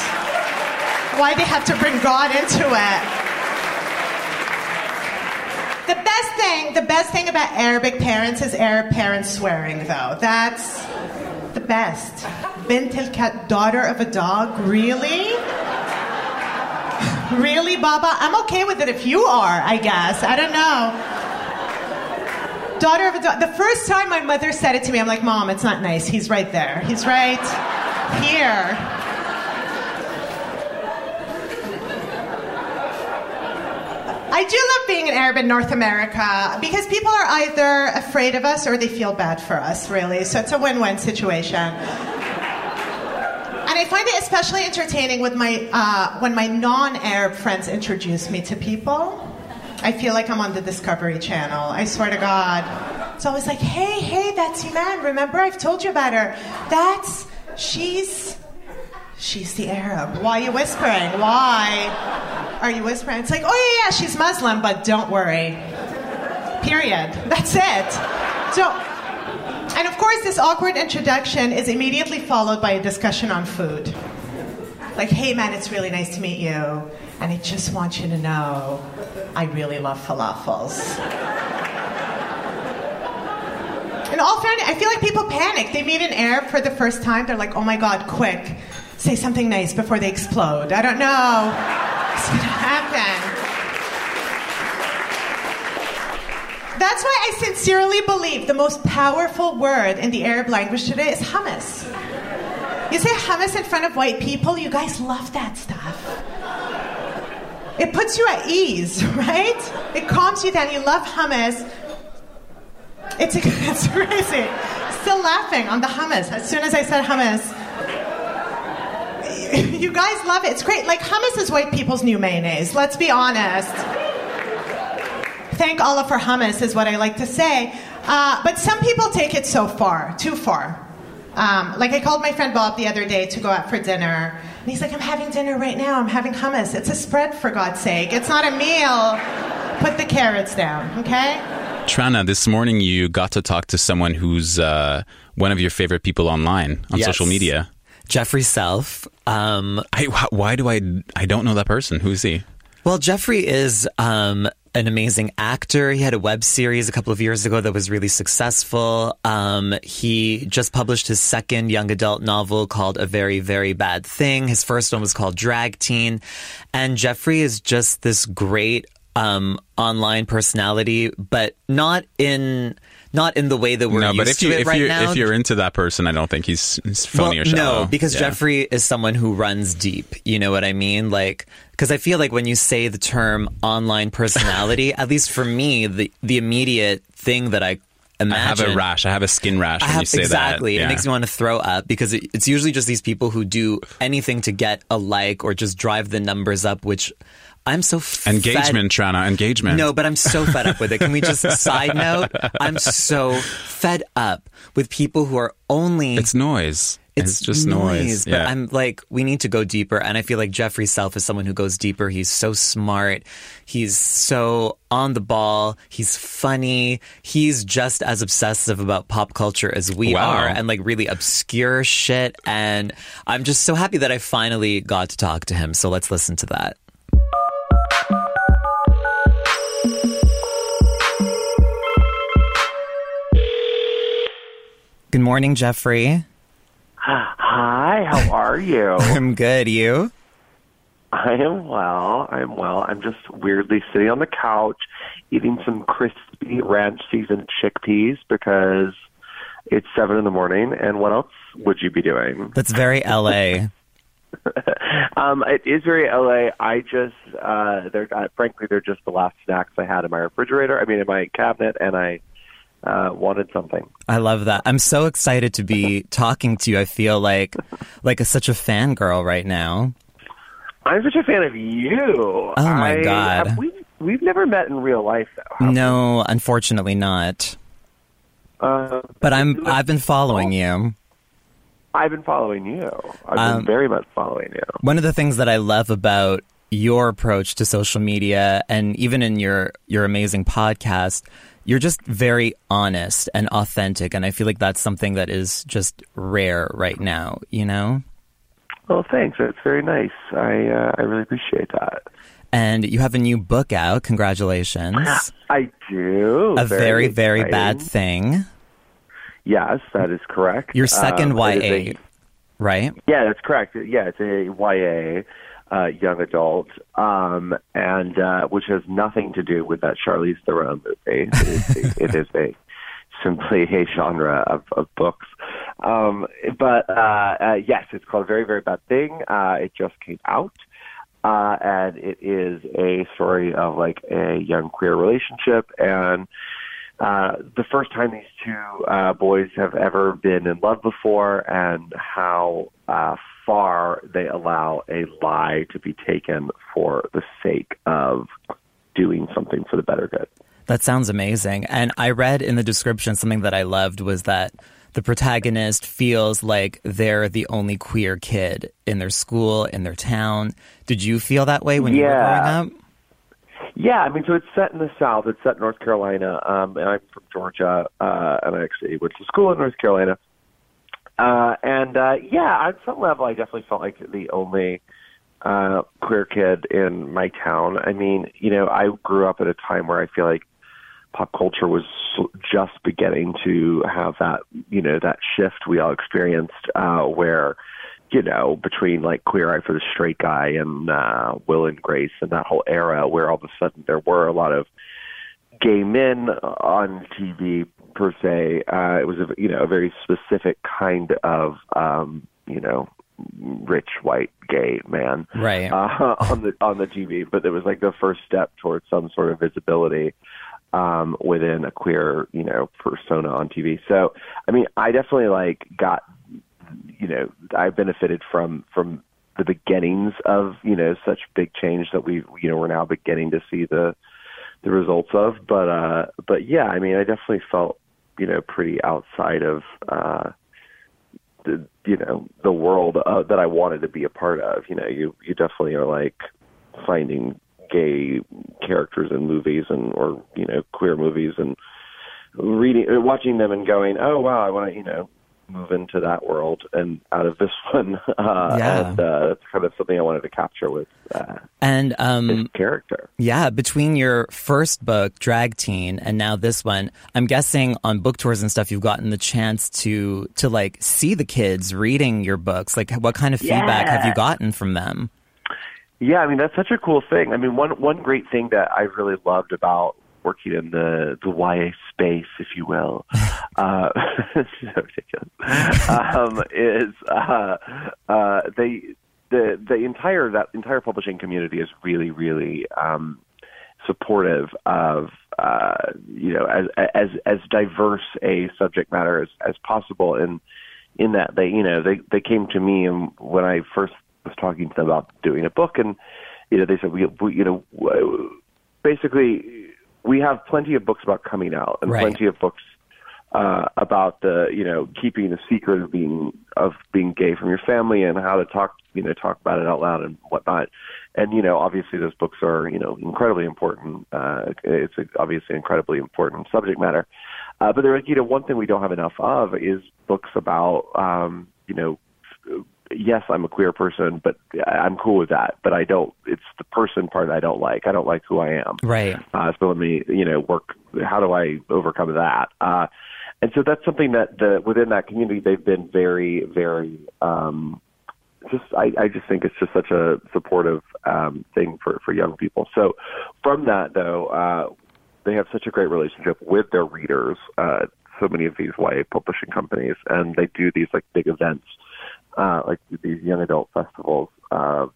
Why they have to bring God into it. The best thing, the best thing about Arabic parents is Arab parents swearing, though. That's the best. Bint cat, daughter of a dog, really? really, Baba? I'm okay with it if you are, I guess. I don't know. Daughter of a dog. The first time my mother said it to me, I'm like, Mom, it's not nice. He's right there. He's right here. I do love being an Arab in North America because people are either afraid of us or they feel bad for us, really. So it's a win win situation. I find it especially entertaining with my, uh, when my non Arab friends introduce me to people. I feel like I'm on the Discovery Channel. I swear to God. It's always like, hey, hey, that's Iman. Remember, I've told you about her. That's, she's, she's the Arab. Why are you whispering? Why? are you whispering? It's like, oh yeah, yeah, she's Muslim, but don't worry. Period. That's it. Don't. And of course, this awkward introduction is immediately followed by a discussion on food. Like, hey man, it's really nice to meet you, and I just want you to know, I really love falafels. In all fairness, I feel like people panic. They meet an Arab for the first time. They're like, oh my God, quick, say something nice before they explode. I don't know going to happen. That's why I sincerely believe the most powerful word in the Arab language today is hummus. You say hummus in front of white people, you guys love that stuff. It puts you at ease, right? It calms you down. You love hummus. It's, it's crazy. Still laughing on the hummus. As soon as I said hummus, you guys love it. It's great. Like hummus is white people's new mayonnaise. Let's be honest. Thank Allah for hummus is what I like to say. Uh, but some people take it so far, too far. Um, like I called my friend Bob the other day to go out for dinner, and he's like, "I'm having dinner right now. I'm having hummus. It's a spread for God's sake. It's not a meal. Put the carrots down, okay?" Trina, this morning you got to talk to someone who's uh, one of your favorite people online on Yes. social media. Jeffrey Self. Um, I, why do I? I don't know that person. Who's he? Well, Jeffrey is um, an amazing actor. He had a web series a couple of years ago that was really successful. Um, he just published his second young adult novel called A Very, Very Bad Thing. His first one was called Drag Teen. And Jeffrey is just this great um, online personality, but not in. Not in the way that we're no, used but if to you it if right you now. if you're into that person, I don't think he's, he's phony Well, or shallow. No, because Yeah. Jeffrey is someone who runs deep. You know what I mean? Like, because I feel like when you say the term online personality, at least for me, the the immediate thing that I Imagine. I have a rash. I have a skin rash when have- you say that. exactly. that. It makes me want to throw up because it, it's usually just these people who do anything to get a like or just drive the numbers up, which I'm so fed- engagement, Trina. Engagement. no, but I'm so fed up with it. Can we just side note? I'm so fed up with people who are only it's noise. It's, just noise. But yeah. I'm like, we need to go deeper. And I feel like Jeffrey Self is someone who goes deeper. He's so smart. He's so on the ball. He's funny. He's just as obsessive about pop culture as we Wow. are and like really obscure shit. And I'm just so happy that I finally got to talk to him. So let's listen to that. Good morning, Jeffrey. Hi, how are you? I'm good. You? I am well. I'm well. I'm just weirdly sitting on the couch eating some crispy ranch seasoned chickpeas because it's seven in the morning. And what else would you be doing? That's very LA. um, it is very LA. I just, uh, they're uh, frankly, they're just the last snacks I had in my refrigerator. I mean, in my cabinet, and I uh, wanted something. I love that. I'm so excited to be talking to you. I feel like like a, such a fangirl right now. I'm such a fan of you. Oh, my I- God. we, we've never met in real life, though. No, unfortunately not. Uh, But I'm I've been following you. I've been following you. I've Um, been very much following you. One of the things that I love about your approach to social media and even in your your amazing podcast, you're just very honest and authentic and I feel like that's something that is just rare right now, you know? Well, thanks. That's very nice. I uh, I really appreciate that. And you have a new book out. Congratulations. I do. a very, very exciting. bad thing. Yes, that is correct. Your second Um, YA, a- right? yeah, that's correct. Yeah, it's a YA, uh, young adult, um, and uh, which has nothing to do with that Charlize Theron movie. It is, a, it is a simply a genre of, of books. Um, but uh, uh, yes, it's called Very Very Bad Thing. Uh, it just came out. Uh, and it is a story of like a young queer relationship and uh, the first time these two uh, boys have ever been in love before, and how uh, far they allow a lie to be taken for the sake of doing something for the better good. That sounds amazing. And I read in the description something that I loved was that the protagonist feels like they're the only queer kid in their school, in their town. Did you feel that way when you were growing up? Yeah, I mean, so it's set in the South. It's set in North Carolina, um, and I'm from Georgia, uh, and I actually went to school in North Carolina. Uh, and uh, yeah, on some level, I definitely felt like the only uh, queer kid in my town. I mean, you know, I grew up at a time where I feel like pop culture was just beginning to have that, you know, that shift we all experienced, uh, where, you know, between like Queer Eye for the Straight Guy and uh, Will and Grace and that whole era, where all of a sudden there were a lot of gay men on TV per se. Uh, it was a you know a very specific kind of um, you know rich white gay man Right. uh, on the on the TV, but it was like the first step towards some sort of visibility um, within a queer you know persona on TV. So I mean, I definitely like got you know I benefited from from the beginnings of you know such big change that we you know we're now beginning to see the the results of. But uh, but yeah, I mean, I definitely felt you know pretty outside of uh, the you know the world uh, that I wanted to be a part of. You know, you you definitely are like finding gay characters in movies and or you know queer movies and reading watching them and going, oh wow, I want to you know move into that world and out of this one. Uh, Yeah. and uh, that's kind of something I wanted to capture with uh, And um, character. Yeah, between your first book, Drag Teen, and now this one, I'm guessing on book tours and stuff, you've gotten the chance to to like see the kids reading your books. Like, what kind of feedback have you gotten from them? Yeah, I mean that's such a cool thing. I mean one one great thing that I really loved about working in the the YA space, if you will, uh, so ridiculous, um, is uh, uh, they the the entire that entire publishing community is really really um, supportive of uh, you know as as as diverse a subject matter as as possible. And in that they you know they they came to me and when I first was talking to them about doing a book and you know they said we, we you know basically we have plenty of books about coming out and Right. plenty of books uh, about the you know keeping the secret of being of being gay from your family and how to talk you know talk about it out loud and whatnot. And you know obviously those books are you know incredibly important. Uh, it's a, obviously incredibly important subject matter. Uh, but there, you know, one thing we don't have enough of is books about, um, you know, yes, I'm a queer person, but I'm cool with that. But I don't. It's the person part I don't like. I don't like who I am. Right. Uh, so let me, you know, work. How do I overcome that? Uh, and so that's something that the within that community they've been very, very. Um, just I, I just think it's just such a supportive um, thing for for young people. So from that though, uh, they have such a great relationship with their readers. Uh, so many of these YA publishing companies, and they do these like big events, uh, like these young adult festivals uh,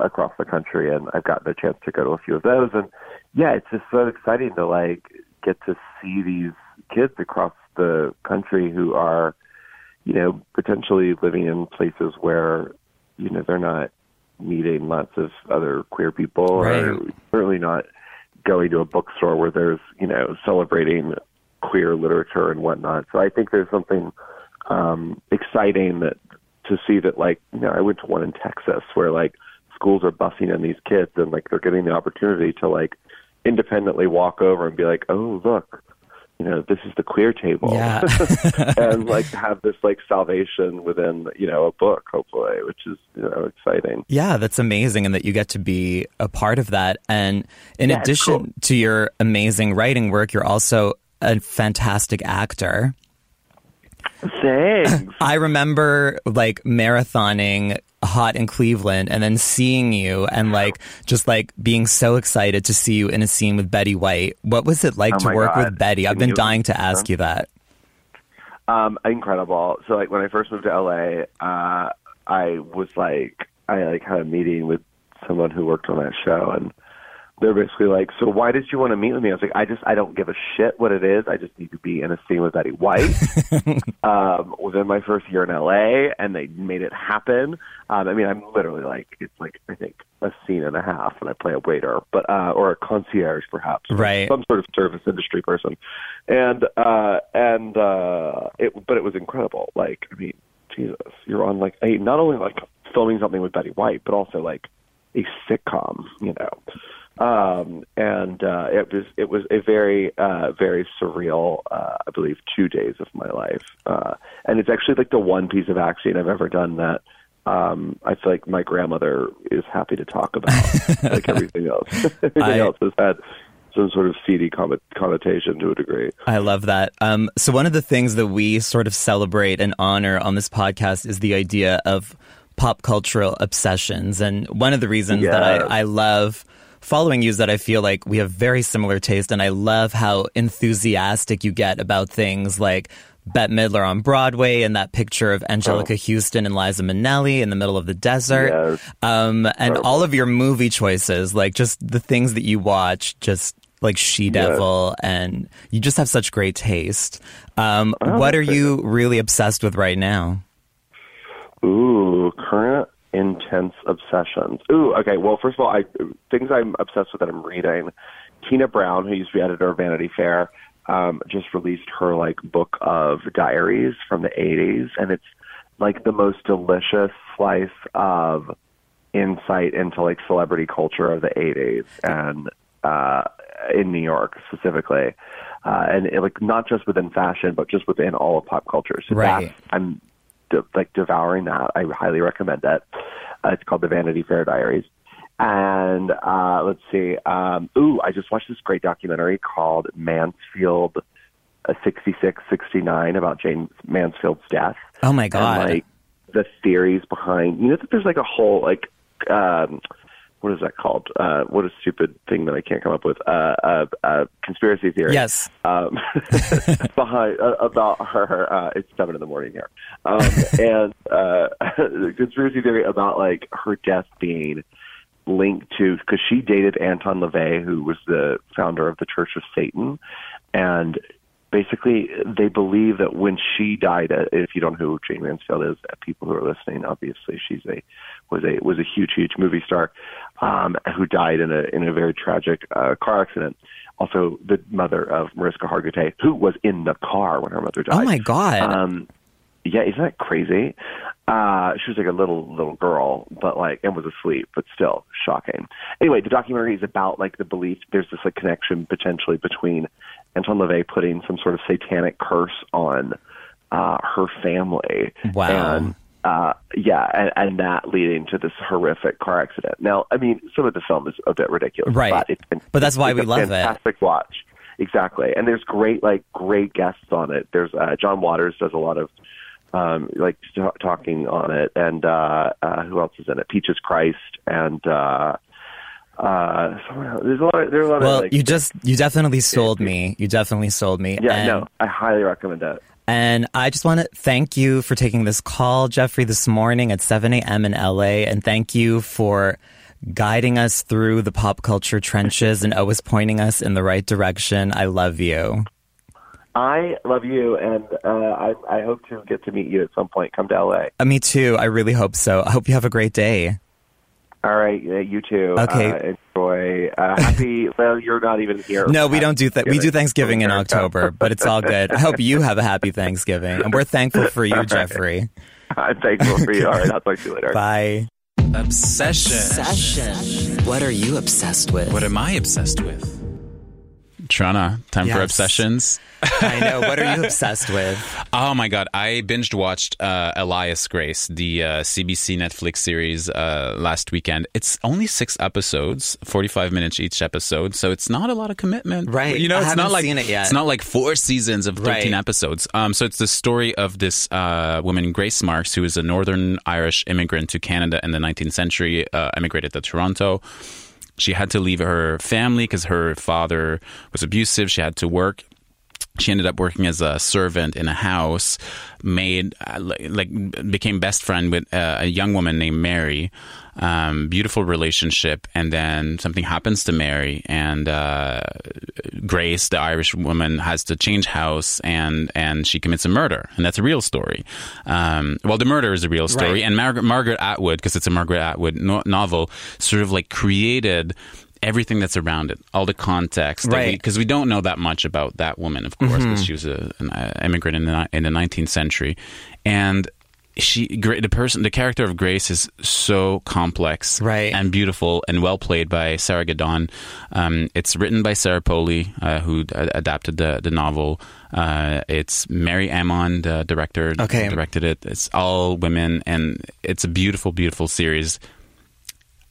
across the country. And I've gotten a chance to go to a few of those, and yeah, it's just so exciting to like get to see these kids across the country who are, you know, potentially living in places where, you know, they're not meeting lots of other queer people, or Right. certainly not going to a bookstore where there's, you know, celebrating queer literature and whatnot. So I think there's something um, exciting that to see that, like, you know, I went to one in Texas where like schools are busing in these kids and like they're getting the opportunity to like independently walk over and be like, oh look, you know, this is the queer table, Yeah. and like have this like salvation within you know a book, hopefully, which is you know exciting. Yeah, that's amazing, and that you get to be a part of that. And in Yeah, addition cool. to your amazing writing work, you're also a fantastic actor. Thanks. I remember like marathoning Hot in Cleveland and then seeing you and like just like being so excited to see you in a scene with Betty White. What was it like Oh to work God. with Betty? I've Can been you- dying to ask you that. Um, incredible. So like when I first moved to LA, uh, I was like, I like had a meeting with someone who worked on that show, and they're basically like, so why did you want to meet with me? I was like, I just, I don't give a shit what it is. I just need to be in a scene with Betty White. um, within my first year in LA, and they made it happen. Um, I mean, I'm literally like, it's like I think a scene and a half, and I play a waiter, but uh, or a concierge, perhaps, Right. Some sort of service industry person, and uh, and uh, it, but it was incredible. Like, I mean, Jesus, you're on like a not only like filming something with Betty White, but also like a sitcom, you know. Um, and uh, it was it was a very uh, very surreal, uh, I believe, two days of my life. Uh, and it's actually like the one piece of acting I've ever done that um, I feel like my grandmother is happy to talk about. like everything else, everything I- else has had some sort of seedy connotation to a degree. I love that. Um, so one of the things that we sort of celebrate and honor on this podcast is the idea of pop cultural obsessions. And one of the reasons that I, I love following you is that I feel like we have very similar taste and I love how enthusiastic you get about things like Bette Midler on Broadway and that picture of Anjelica Huston and Liza Minnelli in the middle of the desert. Um, and all of your movie choices, like just the things that you watch, just like She Devil, and you just have such great taste. Um, Oh, what are you really obsessed with right now? Ooh, current intense obsessions. Ooh, okay. Well, first of all, I things I'm obsessed with that I'm reading. Tina Brown, who used to be editor of Vanity Fair, um, just released her like book of diaries from the '80s, and it's like the most delicious slice of insight into like celebrity culture of the '80s and uh, in New York specifically, uh, and it, like not just within fashion, but just within all of pop culture. So Right. that I'm de- like devouring that. I highly recommend it. Uh, it's called the Vanity Fair Diaries. And uh, let's see. Um, ooh, I just watched this great documentary called Mansfield uh, 66, 69 about Jayne Mansfield's death. Oh my God. And like the theories behind, you know, that there's like a whole like, um, what is that called? Uh, what a stupid thing that I can't come up with. Uh, uh, uh, conspiracy theory. Yes. Um, behind uh, about her. Uh, it's seven in the morning here, um, and uh, the conspiracy theory about like her death being linked to because she dated Anton LaVey, who was the founder of the Church of Satan, and basically they believe that when she died, uh, if you don't know who Jayne Mansfield is, uh, people who are listening, obviously she's a was a was a huge huge movie star um, who died in a in a very tragic uh, car accident. Also, the mother of Mariska Hargitay, who was in the car when her mother died. Oh my God. Um, yeah, isn't that crazy? Uh, she was like a little little girl, but like and was asleep, but still shocking. Anyway, the documentary is about like the belief there's this like connection potentially between Anton LaVey putting some sort of satanic curse on uh, her family. Wow. And uh, yeah, and, and that leading to this horrific car accident. Now, I mean, some of the film is a bit ridiculous, Right. But, it's been, But that's why it's we a love it. fantastic watch. Exactly, and there's great like great guests on it. There's uh, John Waters does a lot of um, like t- talking on it, and uh, uh, who else is in it? Peaches Christ and. Uh, uh. There's a lot. Of, there's a lot Well, of like. you just you definitely sold me. You definitely sold me. yeah, and, no, I highly recommend that. And I just want to thank you for taking this call, Jeffrey, this morning at 7 a.m. in LA. And thank you for guiding us through the pop culture trenches and always pointing us in the right direction. I love you. I love you, and uh, I, I hope to get to meet you at some point. Come to LA. Uh, me too. I really hope so. I hope you have a great day. All right, yeah, you too. Okay. Uh, enjoy. Uh, happy. well, you're not even here. No, we don't do that. We do Thanksgiving in October, but it's all good. I hope you have a happy Thanksgiving. And we're thankful for you, Jeffrey. I'm thankful for you. All right, I'll talk to you later. Bye. Obsession. Obsession. What are you obsessed with? What am I obsessed with? Trina, time for obsessions. I know. What are you obsessed with? Oh my god, I binged watched uh, Alias Grace, the uh, CBC Netflix series uh, last weekend. It's only six episodes, forty five minutes each episode, so it's not a lot of commitment. Right. You know, I it's not like seen it yet. it's not like four seasons of thirteen Right. episodes. Um, so it's the story of this uh, woman, Grace Marks, who is a Northern Irish immigrant to Canada in the nineteenth century, uh, emigrated to Toronto. She had to leave her family because her father was abusive. She had to work she ended up working as a servant in a house made uh, like became best friend with uh, a young woman named mary um, beautiful relationship and then something happens to mary and uh, grace the irish woman has to change house and and she commits a murder and that's a real story um, well the murder is a real story Right. and margaret, margaret atwood because it's a margaret atwood no- novel sort of like created everything that's around it, all the context, Right. Because we, don't know that much about that woman, of course, because Mhm. she was a, an uh, immigrant in the in the 19th century, and she the person the character of Grace is so complex Right. and beautiful and well played by Sarah Gadon. Um, it's written by Sarah Polley, uh, who uh, adapted the the novel. Uh, it's Mary Harron, the director, Okay. directed it. It's all women, and it's a beautiful, beautiful series.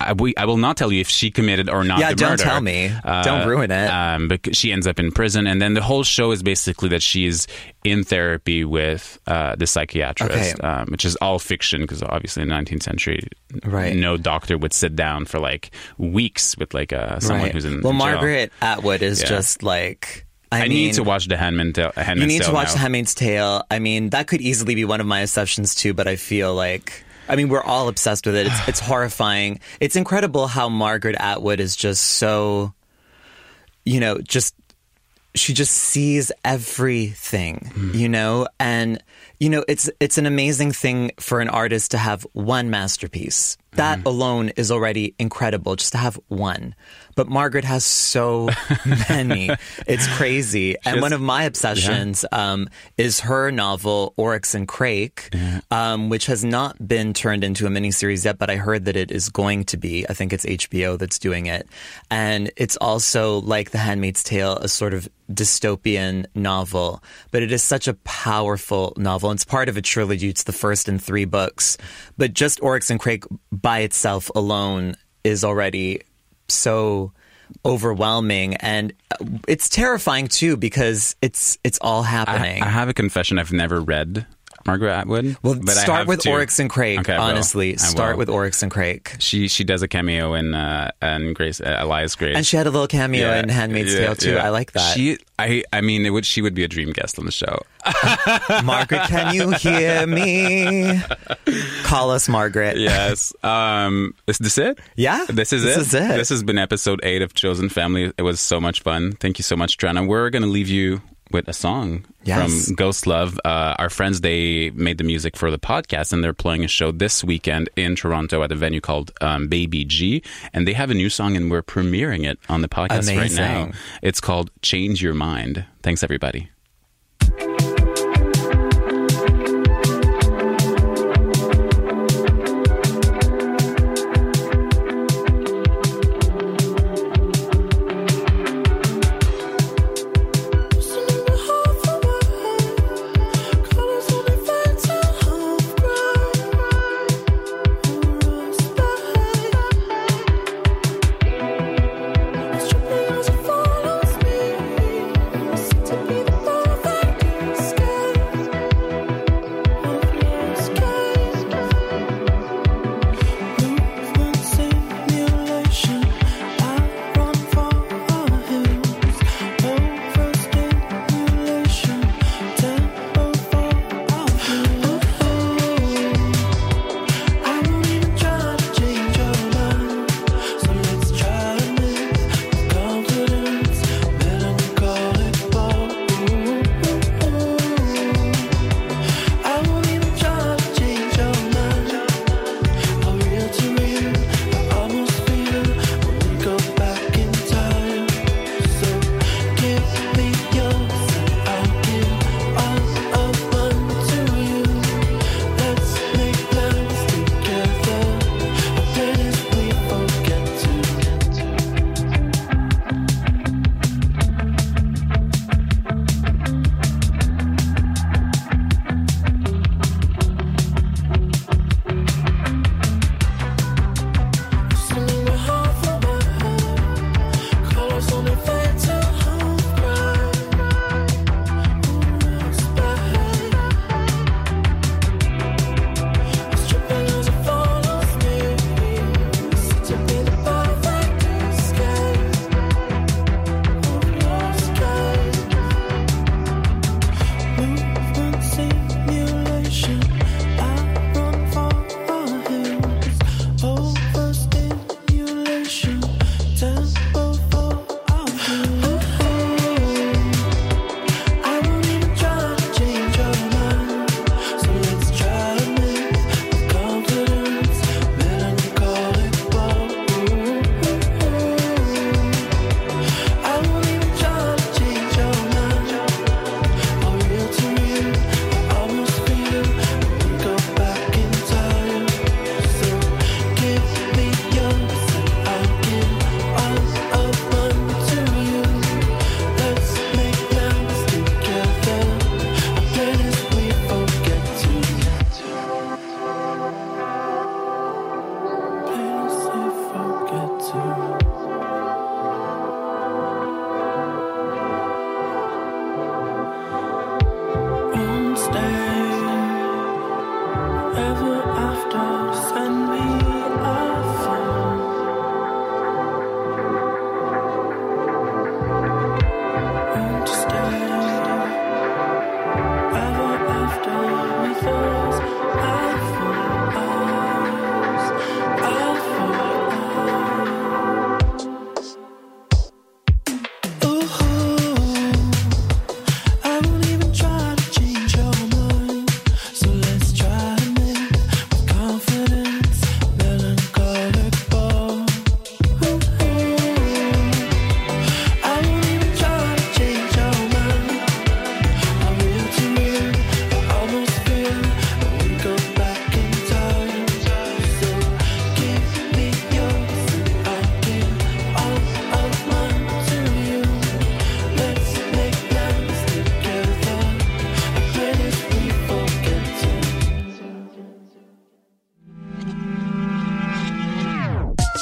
I, we, I will not tell you if she committed or not. Yeah, the don't murder. tell me. Don't ruin it. Um, but she ends up in prison, and then the whole show is basically that she is in therapy with uh, the psychiatrist, Okay. um, which is all fiction because obviously in the 19th century, Right. no doctor would sit down for like weeks with like uh, someone Right. who's in. well, in. Margaret Atwood is Yeah. just like. I, I, mean, need to watch the Handmaid's Tale. You Handmaid's need to watch now. The Handmaid's Tale. I mean, that could easily be one of my exceptions too, but I feel like. I mean, we're all obsessed with it. It's, it's horrifying. It's incredible how Margaret Atwood is just so, you know, just she just sees everything, Hmm. you know, and you know, it's it's an amazing thing for an artist to have one masterpiece. That Hmm. alone is already incredible, just to have one. But Margaret has so many. It's crazy. and has- one of my obsessions um, is her novel Oryx and Crake, um, which has not been turned into a miniseries yet, but I heard that it is going to be. I think it's HBO that's doing it, and it's also like The Handmaid's Tale, a sort of dystopian novel, but it is such a powerful novel. It's part of a trilogy. It's the first in three books, but just Oryx and Crake by itself alone is already so overwhelming and it's terrifying too because it's it's all I, happening. I have a confession. I've never read Margaret Atwood. well, but start with to. Oryx and Crake. Okay, honestly, start with Oryx and Crake. She she does a cameo in uh, in Grace uh, Alias Grace, And she had a little cameo Yeah, in Handmaid's yeah, Tale too. yeah. I like that. She, I, I mean, it would. She would be a dream guest on the show. Margaret, can you hear me? Call us Margaret. yes. Um. Is this it? Yeah. This is This it. is it. This has been episode eight of Chosen Family. It was so much fun. Thank you so much, Trina. We're gonna leave you with a song Yes. from Ghost Love. Uh, our friends they made the music for the podcast, and they're playing a show this weekend in Toronto at a venue called um, Baby G, and they have a new song, and we're premiering it on the podcast right now. It's called "Change Your Mind." Thanks, everybody.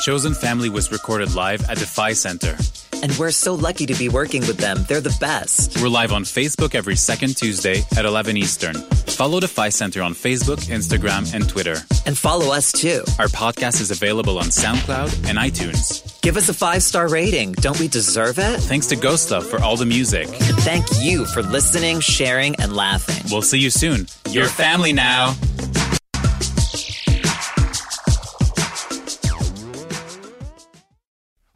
Chosen Family was recorded live at the Phi Center. And we're so lucky to be working with them. They're the best. We're live on Facebook every second Tuesday at 11 Eastern. Follow the Phi Center on Facebook, Instagram, and Twitter. And follow us too. Our podcast is available on SoundCloud and iTunes. Give us a five star rating. Don't we deserve it? Thanks to Ghost Love for all the music. And thank you for listening, sharing, and laughing. We'll see you soon. Your family now.